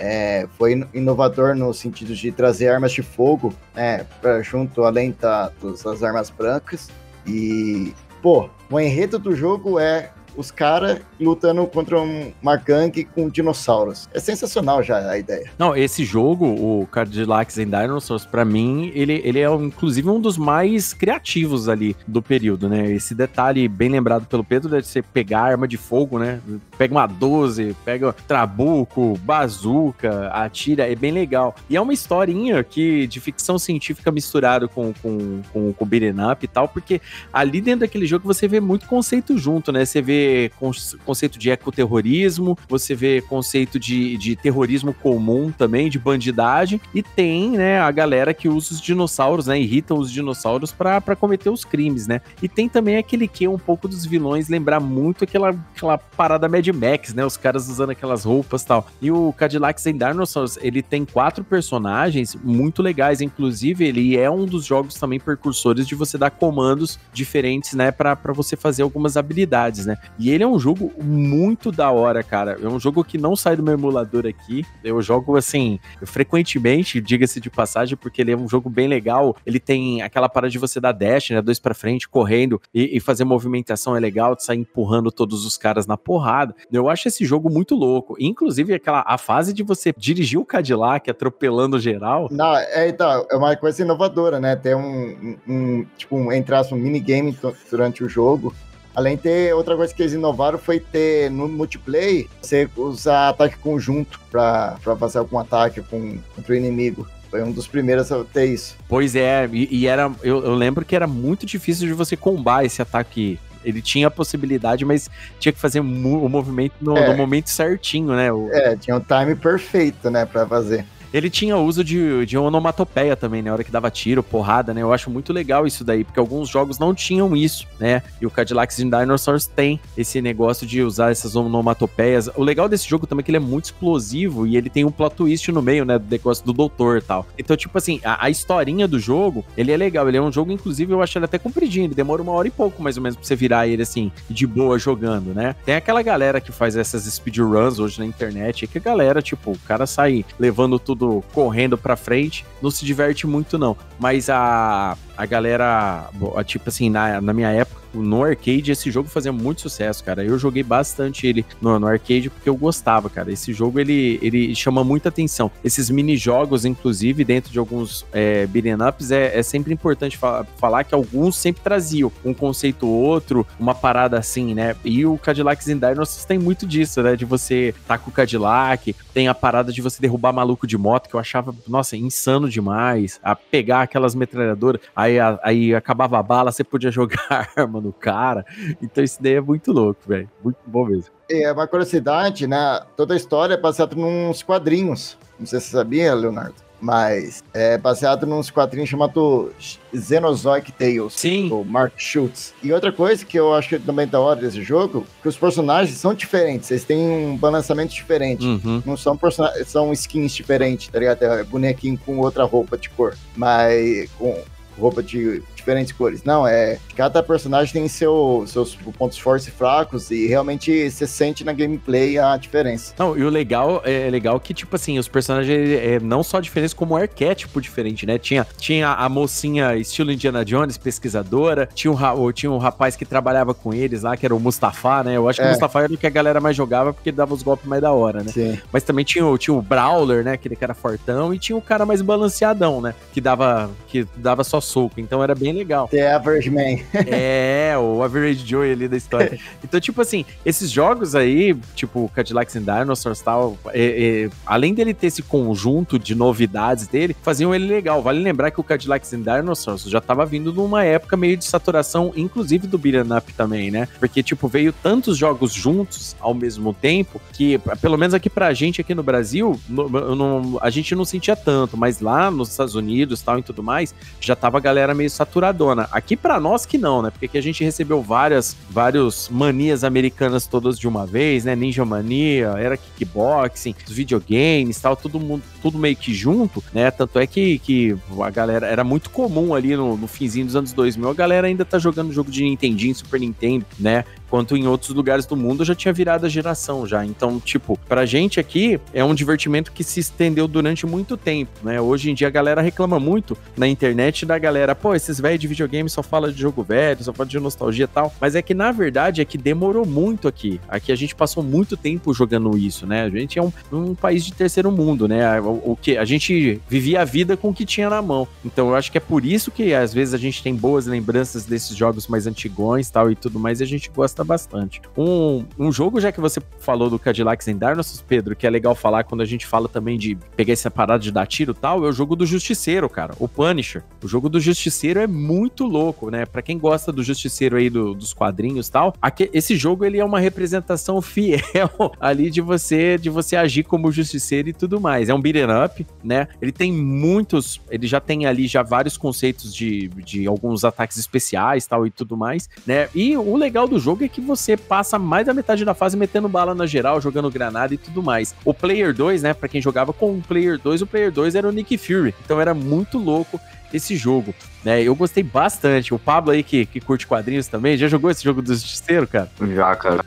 é, foi in- inovador no sentido de trazer armas de fogo, né, pra junto além da, das armas brancas. E, pô, o enredo do jogo é os caras lutando contra um- uma gangue com dinossauros. É sensacional já a ideia. Não, esse jogo, o Cadillacs and Dinosaurs, pra mim, ele, ele é inclusive um dos mais criativos ali do período, né? Esse detalhe bem lembrado pelo Pedro de você pegar arma de fogo, né? Pega uma 12, pega trabuco, bazuca, atira, é bem legal. E é uma historinha que de ficção científica misturado com, com, com, com up e tal, porque ali dentro daquele jogo você vê muito conceito junto, né? Você vê con- conceito de ecoterrorismo, você vê conceito de, de terrorismo comum também, de bandidagem, e tem, né, a galera que usa os dinossauros, né? Irritam os dinossauros pra cometer os crimes, né? E tem também aquele que um pouco dos vilões lembrar muito aquela, aquela parada Mad Max, né? Os caras usando aquelas roupas tal. E o Cadillacs and Dinosaurs, ele tem quatro personagens muito legais, inclusive ele é um dos jogos também precursores de você dar comandos diferentes, né, pra você fazer algumas habilidades, né? E ele é um jogo muito da hora, cara. É um jogo que não sai do meu emulador aqui. Eu jogo assim, frequentemente, diga-se de passagem, porque ele é um jogo bem legal. Ele tem aquela parada de você dar dash, né? Dois pra frente, correndo e, e fazer movimentação é legal, de sair empurrando todos os caras na porrada. Eu acho esse jogo muito louco. Inclusive, aquela a fase de você dirigir o Cadillac atropelando geral. Não, é, então, é uma coisa inovadora, né? Ter um, um, tipo, um, entre um minigame durante o jogo. Além de ter, outra coisa que eles inovaram foi ter no multiplayer, você usar ataque conjunto pra, pra fazer algum ataque com, contra o inimigo. Foi um dos primeiros a ter isso. Pois é, e, e era. Eu, eu lembro que era muito difícil de você combar esse ataque. Ele tinha a possibilidade, mas tinha que fazer o movimento no, É. no momento certinho, né? O- É, tinha um time perfeito, né, pra fazer. Ele tinha uso de, de onomatopeia também, na hora que dava tiro, porrada, né? Eu acho muito legal isso daí, porque alguns jogos não tinham isso, né? E o Cadillacs Dinosaurs tem esse negócio de usar essas onomatopeias. O legal desse jogo também é que ele é muito explosivo e ele tem um plot twist no meio, né? Do negócio do doutor e tal. Então, tipo assim, a, a historinha do jogo, ele é legal. Ele é um jogo, inclusive, eu acho ele até compridinho. Ele demora uma hora e pouco, mais ou menos, pra você virar ele, assim, de boa jogando, né? Tem aquela galera que faz essas speedruns hoje na internet, que a galera, tipo, o cara sai levando tudo correndo pra frente, não se diverte muito, não. Mas a, a galera, tipo assim, na, na minha época, no arcade, esse jogo fazia muito sucesso, cara. Eu joguei bastante ele no, no arcade porque eu gostava, cara. Esse jogo, ele, ele chama muita atenção. Esses mini-jogos, inclusive, dentro de alguns é, beat'em ups, é, é sempre importante fa- falar que alguns sempre traziam um conceito ou outro, uma parada assim, né? E o Cadillacs and Dinosaurs tem muito disso, né? De você tá com o Cadillac, tem a parada de você derrubar maluco de moto, que eu achava, nossa, insano demais. A pegar aquelas metralhadoras, a- aí acabava a bala, você podia jogar arma no cara. Então isso daí é muito louco, velho. Muito bom mesmo. E é uma curiosidade, né? Toda a história é baseada nos quadrinhos. Não sei se você sabia, Leonardo. Mas é baseado nos quadrinhos chamado Xenozoic Tales, Sim. do Mark Schultz. E outra coisa que eu acho que também da hora desse jogo, que os personagens são diferentes, eles têm um balançamento diferente. Uhum. Não são personagens, são skins diferentes, tá ligado? É bonequinho com outra roupa de cor, mas com roupa de diferentes cores. Não, é. Cada personagem tem seu, seus pontos fortes e fracos, e realmente você sente na gameplay a diferença. Não, e o legal é legal que, tipo assim, os personagens é, não só diferentes, como arquétipo diferente, né? Tinha, tinha a mocinha estilo Indiana Jones, pesquisadora, tinha um, tinha um rapaz que trabalhava com eles lá, que era o Mustafa, né? Eu acho que É. o Mustafa era o que a galera mais jogava, porque ele dava os golpes mais da hora, né? Sim. Mas também tinha, o- tinha o Brawler, né? Aquele cara fortão, e tinha o cara mais balanceadão, né? Que dava, que dava só soco. Então era bem legal. The Average Man. É, o Average Joe ali da história. Então, tipo assim, esses jogos aí, tipo Cadillacs and Dinosaurs e tal, é, é, além dele ter esse conjunto de novidades dele, faziam ele legal. Vale lembrar que o Cadillacs and Dinosaurs já tava vindo numa época meio de saturação, inclusive do beat'em up também, né? Porque, tipo, veio tantos jogos juntos ao mesmo tempo que, pelo menos aqui pra gente, aqui no Brasil, no- no- a gente não sentia tanto, mas lá nos Estados Unidos tal e tudo mais, já tava a galera meio saturadona. Aqui pra nós que não, né? Porque aqui a gente recebeu várias, vários manias americanas todas de uma vez, né? Ninja Mania, era kickboxing, os videogames, tal, todo mundo, tudo meio que junto, né? Tanto é que, que a galera era muito comum ali no, no finzinho dos anos 2000, a galera ainda tá jogando jogo de Nintendinho, Super Nintendo, né? Quanto em outros lugares do mundo já tinha virado a geração já. Então, tipo, pra gente aqui é um divertimento que se estendeu durante muito tempo, né? Hoje em dia a galera reclama muito na internet da galera, pô, esses velhos de videogame só fala de jogo velho, só fala de nostalgia e tal. Mas é que na verdade é que demorou muito aqui. Aqui a gente passou muito tempo jogando isso, né? A gente é um, um país de terceiro mundo, né? O, o que a gente vivia a vida com o que tinha na mão. Então eu acho que é por isso que às vezes a gente tem boas lembranças desses jogos mais antigões, tal e tudo mais, e a gente gosta bastante. Um, um jogo já que você falou do Cadillacs and Dinosaurs, Pedro, que é legal falar quando a gente fala também de pegar essa parada de dar tiro e tal, é o jogo do Justiceiro, cara, o Punisher. O jogo do Justiceiro é muito louco, né? Para quem gosta do Justiceiro aí do, dos quadrinhos e tal, aqui, esse jogo ele é uma representação fiel ali de você de você agir como justiceiro e tudo mais. É um beat'em up, né? Ele tem muitos, ele já tem ali já vários conceitos de, de alguns ataques especiais tal e tudo mais, né? E o legal do jogo é que você passa mais da metade da fase metendo bala na geral, jogando granada e tudo mais. O Player 2, né, para quem jogava com o Player 2, o Player 2 era o Nick Fury. Então era muito louco esse jogo, né? Eu gostei bastante. O Pablo aí que, que curte quadrinhos também, já jogou esse jogo do Justiceiro, cara? Já, cara.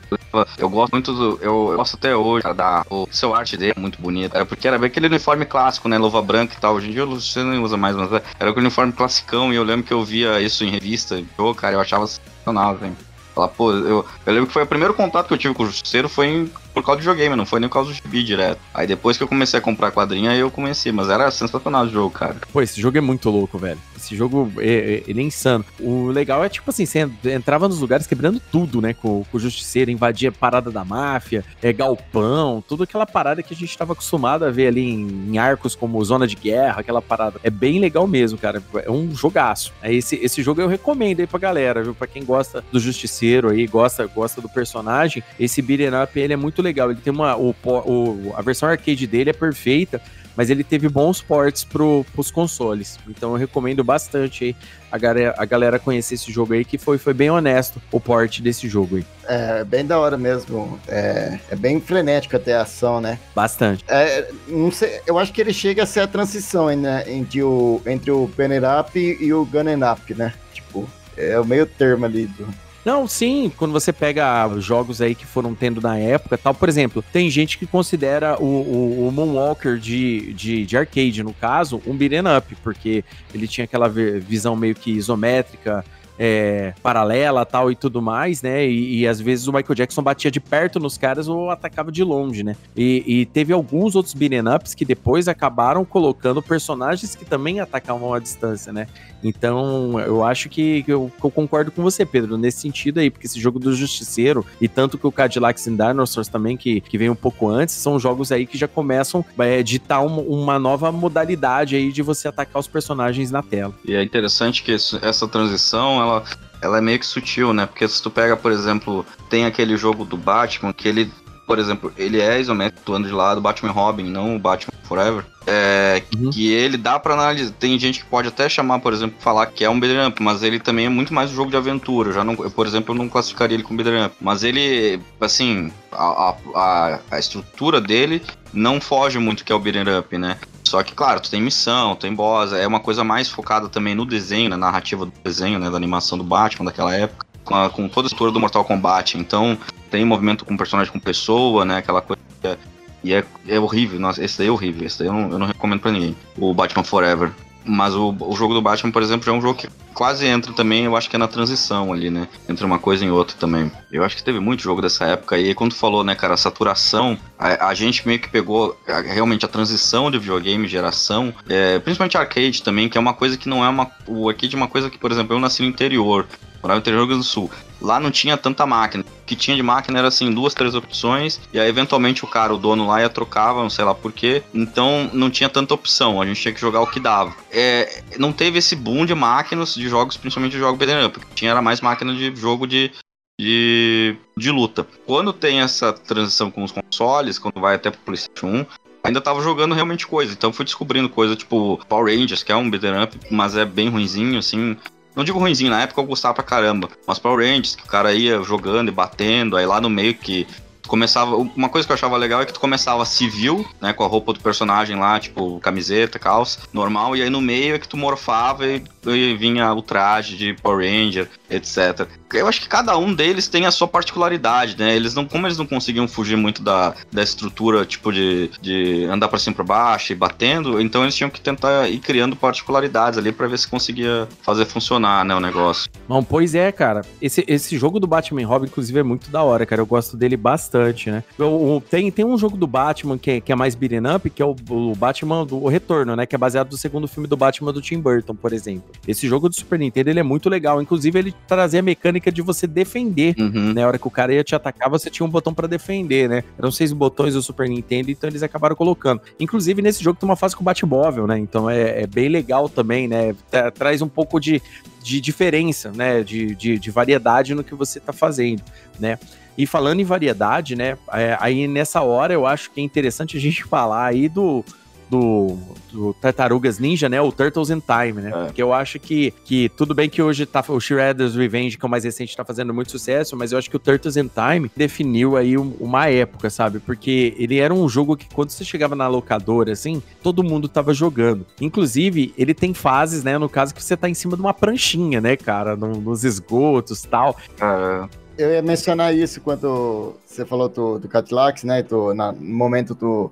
Eu gosto muito do. Eu, eu gosto até hoje, cara, da. O seu arte dele é muito bonito. Era porque era bem aquele uniforme clássico, né? Luva branca e tal. Hoje em dia você não usa mais, mas era aquele uniforme classicão e eu lembro que eu via isso em revista. Pô, cara, eu achava sensacional, velho. Falar, pô, eu, eu lembro que foi o primeiro contato que eu tive com o Justiceiro foi em, por causa do videogame, não foi nem por causa do gibi direto. Aí depois que eu comecei a comprar quadrinha, eu comecei, mas era sensacional o jogo, cara. Pô, esse jogo é muito louco, velho. Esse jogo, é, é, ele é insano. O legal é, tipo assim, você entrava nos lugares quebrando tudo, né, com, com o Justiceiro, invadia parada da máfia, é, galpão, tudo aquela parada que a gente tava acostumado a ver ali em, em arcos como Zona de Guerra, aquela parada. É bem legal mesmo, cara. É um jogaço. É esse, esse jogo eu recomendo aí pra galera, viu? Pra quem gosta do Justiceiro aí, gosta, gosta do personagem, esse beat'em up, ele é muito legal. Ele tem uma... O, o, a versão arcade dele é perfeita, mas ele teve bons ports pro, pros consoles. Então eu recomendo bastante aí a galera, a galera conhecer esse jogo aí, que foi, foi bem honesto o port desse jogo aí. É, bem da hora mesmo. É, é bem frenético até a ação, né? Bastante. É, não sei, eu acho que ele chega a ser a transição né, entre o, entre o Pen Up e o Gun Up, né? Tipo, é o meio termo ali do, não, sim, quando você pega jogos aí que foram tendo na época tal, por exemplo, tem gente que considera o, o, o Moonwalker de, de, de, arcade, no caso, um beat'em up, porque ele tinha aquela visão meio que isométrica, é, paralela tal e tudo mais, né? E, e, às vezes o Michael Jackson batia de perto nos caras ou atacava de longe, né? E, e teve alguns outros beat'em ups que depois acabaram colocando personagens que também atacavam à distância, né? Então eu acho que, que, eu, que, eu, concordo com você, Pedro, nesse sentido aí, porque esse jogo do Justiceiro e tanto que o Cadillacs and Dinosaurs também, que, que vem um pouco antes, são jogos aí que já começam a é, uma, uma nova modalidade aí de você atacar os personagens na tela. E é interessante que essa transição, ela ela, ela é meio que sutil, né? Porque se tu pega, por exemplo, tem aquele jogo do Batman que ele, por exemplo, ele é isométrico atuando de lado, Batman Robin, não o Batman Forever. É, uhum. que ele dá para analisar. Tem gente que pode até chamar, por exemplo, falar que é um beat'em up, mas ele também é muito mais um jogo de aventura. Eu já não, eu, por exemplo, eu não classificaria ele como beat'em up. Mas ele, assim, a, a, a estrutura dele não foge muito que é o beat'em up, né? Só que, claro, tu tem missão, tem boss, é uma coisa mais focada também no desenho, na narrativa do desenho, né, da animação do Batman daquela época, com, a, com toda a estrutura do Mortal Kombat. Então, tem movimento com personagem com pessoa, né, aquela coisa. E é, é horrível, nossa, esse daí é horrível, esse daí eu não, eu não recomendo pra ninguém. O Batman Forever. Mas o, o jogo do Batman, por exemplo, já é um jogo que quase entra também, eu acho que é na transição ali, né? Entre uma coisa e outra também. Eu acho que teve muito jogo dessa época. E quando tu falou, né, cara, a saturação, a, a gente meio que pegou a, realmente a transição de videogame, geração, é, principalmente arcade também, que é uma coisa que não é uma. O arcade é uma coisa que, por exemplo, eu nasci no interior morava no interior do Sul. Lá não tinha tanta máquina. O que tinha de máquina era assim, duas, três opções, e aí eventualmente o cara, o dono lá, ia trocava, não sei lá porquê. Então não tinha tanta opção, a gente tinha que jogar o que dava. É, não teve esse boom de máquinas de jogos, principalmente de jogo beat'em up. Tinha era mais máquina de jogo de, de, de luta. Quando tem essa transição com os consoles, quando vai até pro PlayStation 1, ainda tava jogando realmente coisa. Então fui descobrindo coisa tipo Power Rangers, que é um beat'em up, mas é bem ruinzinho, assim. Não digo ruimzinho, na época eu gostava pra caramba. Mas Power Rangers, que o cara ia jogando e batendo, aí lá no meio que Tu começava. Uma coisa que eu achava legal é que tu começava civil, né? Com a roupa do personagem lá, tipo, camiseta, calça, normal, e aí no meio é que tu morfava e, e vinha o traje de Power Ranger, etc. Eu acho que cada um deles tem a sua particularidade, né? Eles não, como eles não conseguiam fugir muito da, da estrutura, tipo, de, de andar pra cima e pra baixo e batendo, então eles tinham que tentar ir criando particularidades ali pra ver se conseguia fazer funcionar, né, o negócio. Bom, pois é, cara. Esse, esse jogo do Batman Robin, inclusive, é muito da hora, cara. Eu gosto dele bastante, né? O, o- tem, tem um jogo do Batman que é, que é mais beat'em up, que é o, o Batman do Retorno, né? Que é baseado no segundo filme do Batman do Tim Burton, por exemplo. Esse jogo do Super Nintendo, ele é muito legal. Inclusive, ele trazia a mecânica de você defender. Uhum. Na hora que o cara ia te atacar, você tinha um botão pra defender, né? Eram seis botões do Super Nintendo, então eles acabaram colocando. Inclusive, nesse jogo tem uma fase com o Batmóvel, né? Então é, é bem legal também, né? Tra- traz um pouco de, de diferença, né? De, de, de variedade no que você tá fazendo, né? E falando em variedade, né? é, aí nessa hora eu acho que é interessante a gente falar aí do. Do, do Tartarugas Ninja, né? O Turtles in Time, né? É. Porque eu acho que, que tudo bem que hoje tá o Shredder's Revenge, que é o mais recente, tá fazendo muito sucesso, mas eu acho que o Turtles in Time definiu aí um- uma época, sabe? Porque ele era um jogo que quando você chegava na locadora, assim, todo mundo tava jogando. Inclusive, ele tem fases, né? No caso que você tá em cima de uma pranchinha, né, cara? No- nos esgotos tal. É, Eu ia mencionar isso quando você falou do, do Cadillacs, né? Do, na, no momento do,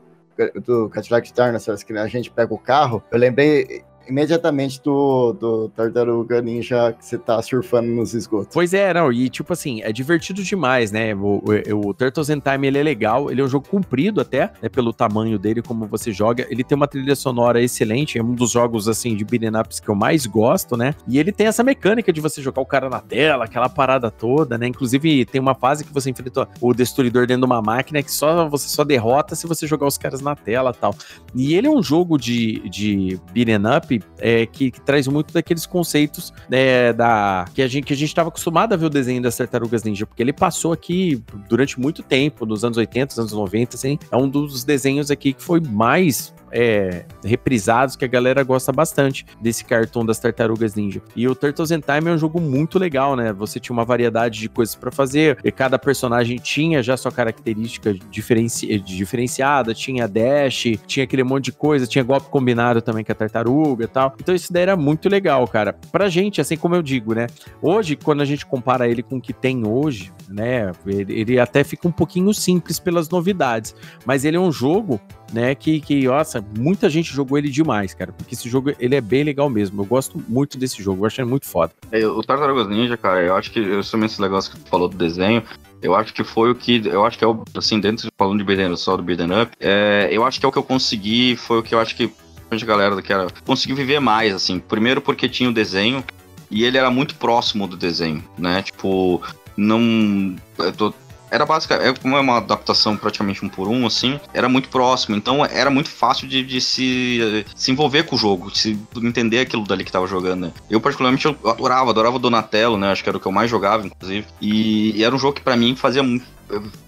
do Cadillac Dinosaurs, que a gente pega o carro, eu lembrei imediatamente do, do Tartaruga Ninja que você tá surfando nos esgotos. Pois é, não, e tipo assim, é divertido demais, né? O, o, o Turtles in Time, ele é legal, ele é um jogo comprido até, né, pelo tamanho dele, como você joga, ele tem uma trilha sonora excelente, é um dos jogos, assim, de beat'em ups que eu mais gosto, né? E ele tem essa mecânica de você jogar o cara na tela, aquela parada toda, né? Inclusive, tem uma fase que você enfrenta o Destruidor dentro de uma máquina que só você só derrota se você jogar os caras na tela tal. E ele é um jogo de, de beat'em up é, que, que traz muito daqueles conceitos né, da que a gente que a gente estava acostumado a ver o desenho das Tartarugas Ninja, porque ele passou aqui durante muito tempo, nos anos 80, nos anos 90, assim, é um dos desenhos aqui que foi mais é, reprisados, que a galera gosta bastante desse cartão das Tartarugas Ninja. E o Turtles in Time é um jogo muito legal, né? Você tinha uma variedade de coisas pra fazer, e cada personagem tinha já sua característica diferenci diferenciada, tinha dash, tinha aquele monte de coisa, tinha golpe combinado também com a tartaruga e tal. Então isso daí era muito legal, cara. Pra gente, assim como eu digo, né? Hoje, quando a gente compara ele com o que tem hoje, né? Ele, ele até fica um pouquinho simples pelas novidades, mas ele é um jogo né, que, que, nossa, muita gente jogou ele demais, cara, porque esse jogo, ele é bem legal mesmo, eu gosto muito desse jogo, eu acho ele muito foda. É, O Tartarugas Ninja, cara, eu acho que, justamente esse negócio que tu falou do desenho, eu acho que foi o que, eu acho que é o, assim, dentro de falando de beat'em, só do beat'em up, é, eu acho que é o que eu consegui, foi o que eu acho que a galera que era, conseguiu viver mais, assim, primeiro porque tinha o desenho, e ele era muito próximo do desenho, né, tipo, não, eu tô, era basicamente, é como é uma adaptação praticamente um por um, assim, era muito próximo, então era muito fácil de, de se, se envolver com o jogo, se entender aquilo dali que tava jogando, né? Eu, particularmente, eu adorava, adorava o Donatello, né? Acho que era o que eu mais jogava, inclusive. E, e era um jogo que, pra mim, fazia muito.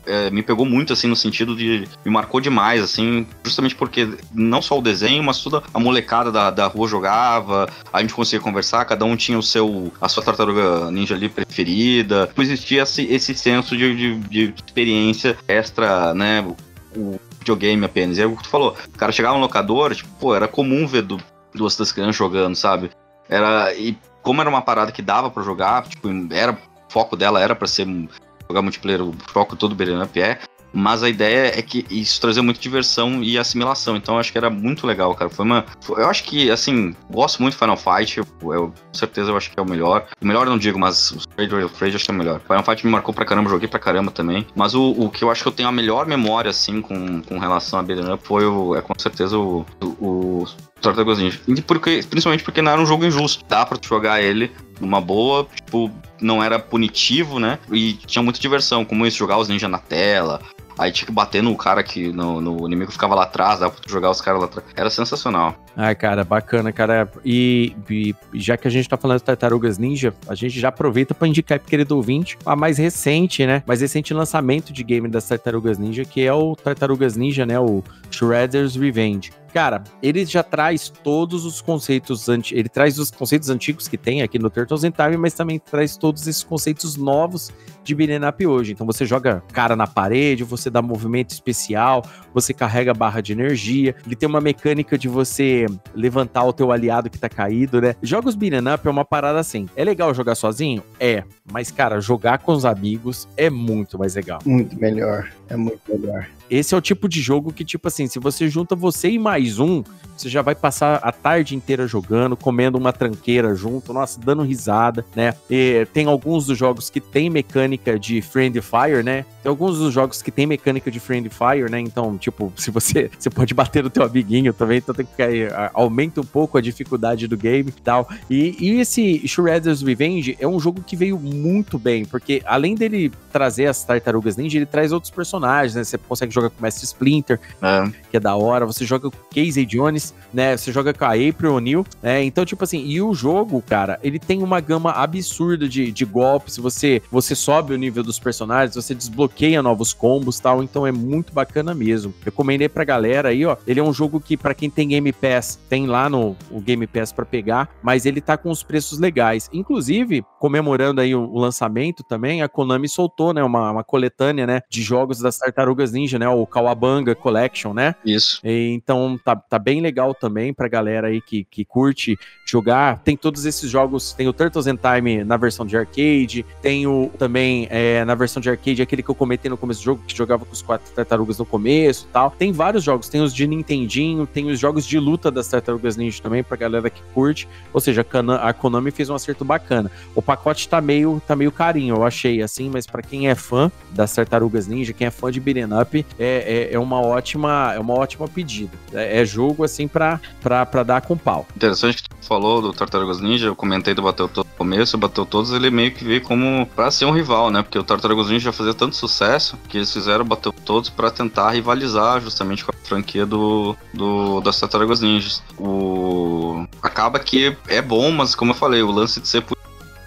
É, me pegou muito, assim, no sentido de. Me marcou demais, assim, justamente porque não só o desenho, mas toda a molecada da, da rua jogava, a gente conseguia conversar, cada um tinha o seu. a sua tartaruga ninja ali preferida. Tipo, existia esse, esse senso de, de, de experiência extra, né? O videogame apenas. E aí o que tu falou, o cara chegava no locador, tipo, pô, era comum ver do, duas das crianças jogando, sabe? Era. E como era uma parada que dava pra jogar, tipo, era. O foco dela era pra ser jogar multiplayer, o foco todo do beat'em up é. Mas a ideia é que isso trazia muita diversão e assimilação. Então acho que era muito legal, cara. Foi uma. eu acho que, assim, gosto muito de Final Fight. Eu, eu- com certeza eu acho que é o melhor. O melhor eu não digo, mas o Stranger of Rage acho que é o melhor. Final Fight me marcou pra caramba, joguei pra caramba também. Mas o, o que eu acho que eu tenho a melhor memória, assim, com, com relação a Beat'em Up foi o, é com certeza o, o, o Tartarugas Ninja. Porque, principalmente porque não era um jogo injusto. Dá pra jogar ele numa boa, tipo, não era punitivo, né? E tinha muita diversão, como isso, jogar os ninjas na tela. Aí tinha que bater no cara que no, no inimigo que ficava lá atrás, dava pra jogar os caras lá atrás. Era sensacional. Ai, cara, bacana, cara. E, e já que a gente tá falando de Tartarugas Ninja, a gente já aproveita pra indicar pro querido ouvinte a mais recente, né? Mais recente lançamento de game das Tartarugas Ninja, que é o Tartarugas Ninja, né? O Shredder's Revenge. Cara, ele já traz todos os conceitos antigos. Ele traz os conceitos antigos que tem aqui no Turtles in Time, mas também traz todos esses conceitos novos de beat'em up hoje. Então você joga cara na parede, você dá movimento especial, você carrega barra de energia. Ele tem uma mecânica de você levantar o teu aliado que tá caído, né? Jogos beat'em up é uma parada assim. É legal jogar sozinho? É. Mas, cara, jogar com os amigos é muito mais legal. Muito melhor. É muito melhor. Esse é o tipo de jogo que, tipo assim, se você junta você e mais um, você já vai passar a tarde inteira jogando, comendo uma tranqueira junto, nossa, dando risada, né? E tem alguns dos jogos que tem mecânica de Friend Fire, né? Tem alguns dos jogos que tem mecânica de Friend Fire, né? Então, tipo, se você você pode bater no teu amiguinho também, então tem que aumenta um pouco a dificuldade do game e tal. E, e esse Shredder's Revenge é um jogo que veio muito bem, porque além dele trazer as tartarugas ninja, ele traz outros personagens, né? Você consegue jogar com o Mestre Splinter, É. que é da hora. Você joga com Casey Jones, né? Você joga com a April O'Neil, né? Então, tipo assim, e o jogo, cara, ele tem uma gama absurda de, de golpes. Você, você sobe o nível dos personagens, você desbloqueia novos combos tal. Então é muito bacana mesmo. Recomendei pra galera aí, ó. Ele é um jogo que, pra quem tem Game Pass, tem lá no o Game Pass pra pegar, mas ele tá com os preços legais. Inclusive, comemorando aí o, o lançamento também, a Konami soltou, né? Uma, uma coletânea, né? De jogos das Tartarugas Ninja, né? O Kawabanga Collection, né? Isso. E, Então tá, tá bem legal também pra galera aí que, que curte jogar. Tem todos esses jogos, tem o Turtles in Time na versão de arcade, tem o também é, na versão de arcade aquele que eu comentei no começo do jogo, que jogava com os quatro tartarugas no começo e tal. Tem vários jogos, tem os de Nintendinho, tem os jogos de luta das tartarugas ninja também pra galera que curte. Ou seja, a Konami fez um acerto bacana. O pacote tá meio, tá meio carinho, eu achei assim, mas pra quem é fã das tartarugas ninja, quem é fã de beat'em up, é, é, é uma ótima, é uma ótima pedida. É, é jogo assim pra dar com pau. Interessante que tu falou do Tartarugas Ninja, eu comentei do Bateu Todos no começo, Bateu Todos ele meio que veio como pra ser um rival, né? Porque o Tartarugas Ninja já fazia tanto sucesso que eles fizeram Bateu Todos pra tentar rivalizar justamente com a franquia do, do das Tartarugas Ninjas. O acaba que é bom, mas como eu falei, o lance de ser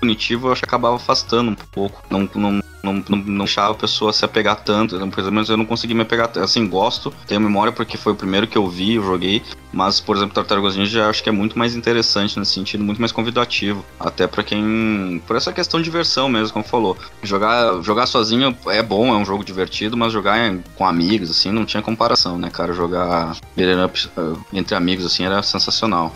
punitivo eu acho que acabava afastando um pouco. Não, não, não, não, não deixava a pessoa se apegar tanto. Então, Por exemplo, eu não consegui me apegar. Assim, gosto, tenho memória porque foi o primeiro que eu vi, eu joguei. Mas, por exemplo, Tartarugas Ninja eu acho que é muito mais interessante nesse sentido, muito mais convidativo. Até pra quem. Por essa questão de diversão mesmo, como falou. Jogar, jogar sozinho é bom, é um jogo divertido, mas jogar com amigos, assim, não tinha comparação, né, cara? Jogar up uh, entre amigos, assim, era sensacional.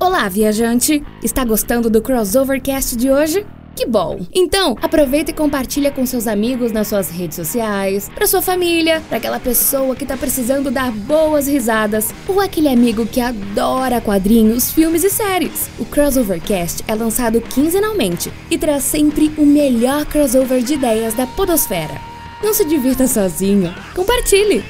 Olá, viajante! Está gostando do Crossovercast de hoje? Que bom! Então, aproveita e compartilha com seus amigos nas suas redes sociais, para sua família, para aquela pessoa que tá precisando dar boas risadas, ou aquele amigo que adora quadrinhos, filmes e séries. O Crossovercast é lançado quinzenalmente e traz sempre o melhor crossover de ideias da podosfera. Não se divirta sozinho, compartilhe!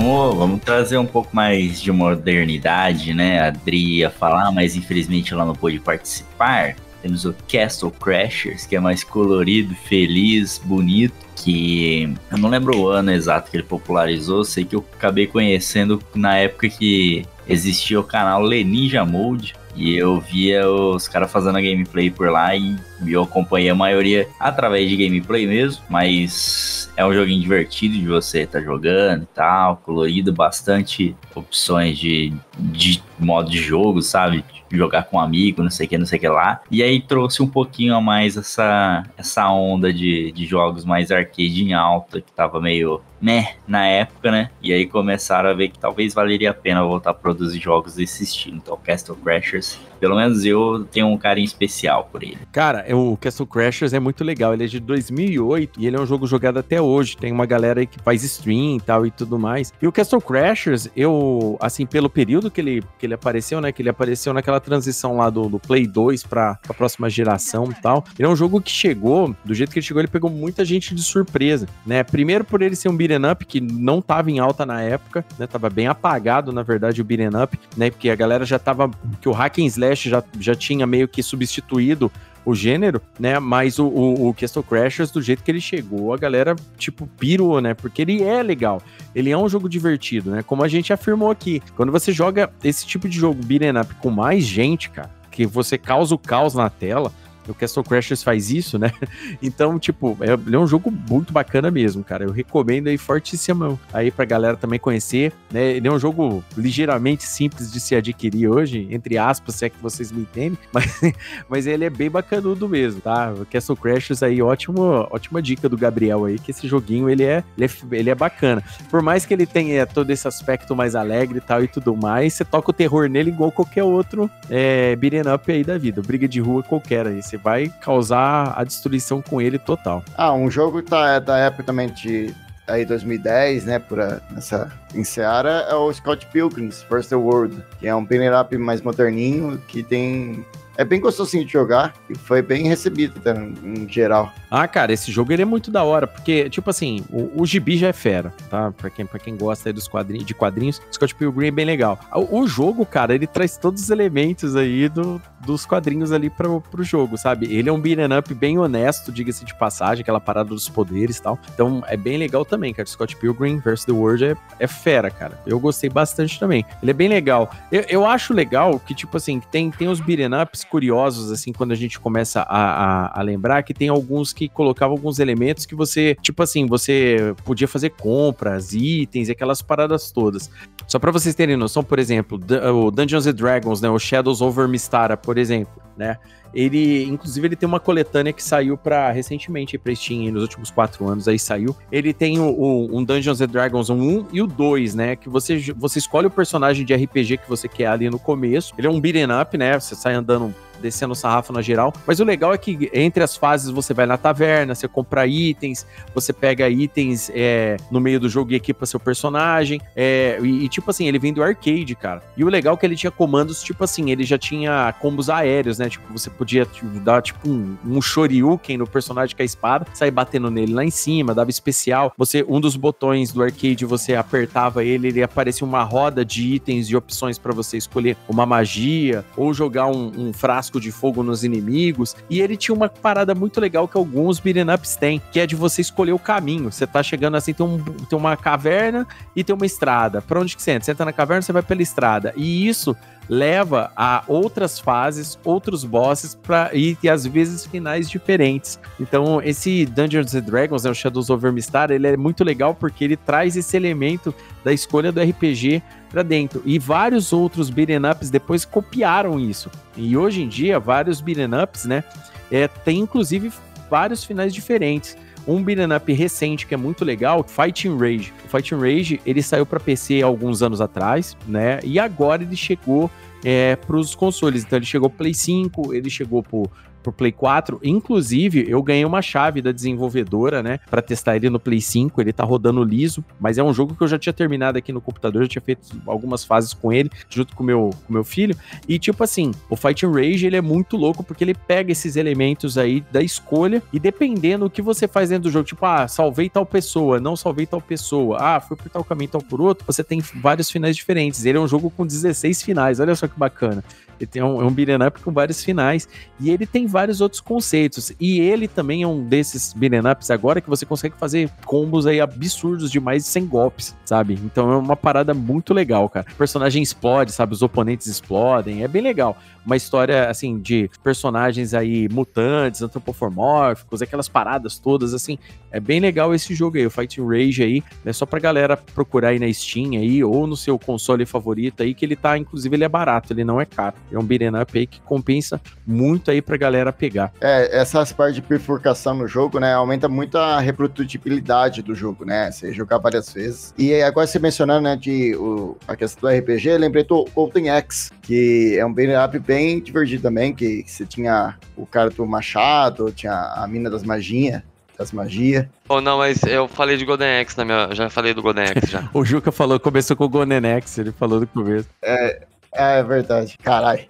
Vamos, vamos trazer um pouco mais de modernidade, né? A Adri ia falar, mas infelizmente ela não pôde participar. Temos o Castle Crashers, que é mais colorido, feliz, bonito. Que eu não lembro o ano exato que ele popularizou. Sei que eu acabei conhecendo na época que existia o canal Leninja Mode. E eu via os caras fazendo a gameplay por lá e eu acompanhei a maioria através de gameplay mesmo, mas é um joguinho divertido de você estar jogando e tal, colorido, bastante opções de, de modo de jogo, sabe? Jogar com um amigo, não sei o que, não sei o que lá. E aí trouxe um pouquinho a mais essa, essa onda de, de jogos mais arcade em alta, que tava meio né, na época, né? E aí começaram a ver que talvez valeria a pena voltar a produzir jogos desse estilo. Então, Castle Crashers, pelo menos eu tenho um carinho especial por ele. Cara, é- o Castle Crashers é muito legal. Ele é de 2008 e ele é um jogo jogado até hoje. Tem uma galera aí que faz stream e tal e tudo mais. E o Castle Crashers, eu, assim, pelo período que ele, que ele apareceu, né? Que ele apareceu naquela transição lá do, do Play 2 pra, pra próxima geração e tal. Ele é um jogo que chegou, do jeito que ele chegou, ele pegou muita gente de surpresa, né? Primeiro por ele ser um beat'em up que não tava em alta na época, né? Tava bem apagado, na verdade, o beat'em up, né? Porque a galera já tava... Que o hack and slash já, já tinha meio que substituído o gênero, né? Mas o, o, o Castle Crashers, do jeito que ele chegou, a galera, tipo, pirou, né? Porque ele é legal. Ele é um jogo divertido, né? Como a gente afirmou aqui. Quando você joga esse tipo de jogo beat'em up com mais gente, cara, que você causa o caos na tela, o Castle Crashers faz isso, né? Então, tipo, é, é um jogo muito bacana mesmo, cara. Eu recomendo aí fortíssimo aí pra galera também conhecer, né? Ele é um jogo ligeiramente simples de se adquirir hoje, entre aspas, se é que vocês me entendem, mas, mas ele é bem bacanudo mesmo, tá? O Castle Crashers aí, ótimo, ótima dica do Gabriel aí, que esse joguinho, ele é, ele é, ele é bacana. Por mais que ele tenha todo esse aspecto mais alegre e tal e tudo mais, você toca o terror nele igual qualquer outro é, beat'em up aí da vida, briga de rua qualquer aí, você vai causar a destruição com ele total. Ah, um jogo tá da época também de aí 2010, né, por a, nessa em Seara é o Scott Pilgrims First the World, que é um banner up mais moderninho que tem é bem gostosinho de jogar e foi bem recebido até, em geral. Ah, cara, esse jogo ele é muito da hora, porque, tipo assim, o, o gibi já é fera, tá? Pra quem, pra quem gosta dos quadrinhos, de quadrinhos, Scott Pilgrim é bem legal. O, o, jogo, cara, ele traz todos os elementos aí do, dos quadrinhos ali pro, pro jogo, sabe? Ele é um beat'em up bem honesto, diga-se de passagem, aquela parada dos poderes e tal. Então, é bem legal também, cara. Scott Pilgrim vs. The World é, é fera, cara. Eu gostei bastante também. Ele é bem legal. Eu, eu acho legal que, tipo assim, tem, tem os beat'em ups curiosos, assim, quando a gente começa a, a, a, lembrar que tem alguns que colocavam alguns elementos que você, tipo assim, você podia fazer compras, itens e aquelas paradas todas. Só para vocês terem noção, por exemplo, o Dungeons and Dragons, né, o Shadows over Mistara, por exemplo, né? Ele, inclusive, ele tem uma coletânea que saiu para recentemente para Steam, nos últimos quatro anos aí saiu. Ele tem o, o, um Dungeons and Dragons 1 e o 2, né? Que você, você escolhe o personagem de RPG que você quer ali no começo. Ele é um beat'em up, né? Você sai andando descendo o sarrafo na geral. Mas o legal é que entre as fases você vai na taverna, você compra itens, você pega itens é, no meio do jogo e equipa seu personagem. É, e, e, tipo assim, ele vem do arcade, cara. E o legal é que ele tinha comandos, tipo assim, ele já tinha combos aéreos, né? Tipo, você podia tipo, dar tipo um, um shoryuken no personagem com a espada, sair batendo nele lá em cima, dava especial. Você, um dos botões do arcade, você apertava ele, ele aparecia uma roda de itens e opções para você escolher uma magia ou jogar um, um frasco casco de fogo nos inimigos. E ele tinha uma parada muito legal que alguns beat'em ups têm, que é de você escolher o caminho. Você tá chegando assim, tem, um, tem uma caverna e tem uma estrada. Pra onde que você entra? Você entra na caverna, você vai pela estrada. E isso leva a outras fases, outros bosses para e, e às vezes finais diferentes. Então, esse Dungeons and Dragons, né, o Shadows over Mistar, ele é muito legal porque ele traz esse elemento da escolha do RPG para dentro. E vários outros beat'em ups depois copiaram isso. E hoje em dia, vários beat'em ups, né, é, tem inclusive vários finais diferentes. Um beat'em up recente que é muito legal, Fighting Rage. O Fighting Rage, ele saiu para PC alguns anos atrás, né? E agora ele chegou é, para os consoles. Então ele chegou Play 5, ele chegou pro, pro Play 4. Inclusive, eu ganhei uma chave da desenvolvedora, né, para testar ele no Play 5. Ele tá rodando liso, mas é um jogo que eu já tinha terminado aqui no computador, já tinha feito algumas fases com ele, junto com meu, o meu filho. E tipo assim, o Fighting Rage, ele é muito louco porque ele pega esses elementos aí da escolha e dependendo do que você faz dentro do jogo, tipo, ah, salvei tal pessoa, não salvei tal pessoa, ah, fui por tal caminho, tal por outro, você tem vários finais diferentes. Ele é um jogo com 16 finais, olha só que bacana. Tem um, é um beat'em up com vários finais. E ele tem vários outros conceitos. E ele também é um desses beat'em ups agora que você consegue fazer combos aí absurdos de mais de 100 golpes, sabe? Então é uma parada muito legal, cara. O personagem explode, sabe? Os oponentes explodem. É bem legal. Uma história, assim, de personagens aí mutantes, antropomórficos, aquelas paradas todas, assim. É bem legal esse jogo aí, o Fighting Rage aí. É só pra galera procurar aí na Steam aí, ou no seu console favorito aí, que ele tá, inclusive, ele é barato, ele não é caro. É um beat'em up aí que compensa muito aí pra galera pegar. É, essas partes de bifurcação no jogo, né, aumenta muito a reprodutibilidade do jogo, né, você jogar várias vezes. E agora você mencionando, né, de o, a questão do RPG, lembrei do Golden Axe, que é um beat'em up bem divertido também, que, que você tinha o cara do machado, tinha a mina das magias, das magias. Oh, não, mas eu falei de Golden Axe na minha. Já falei do Golden Axe já. o Juca falou, começou com o Golden Axe, ele falou do começo. É, é verdade, caralho.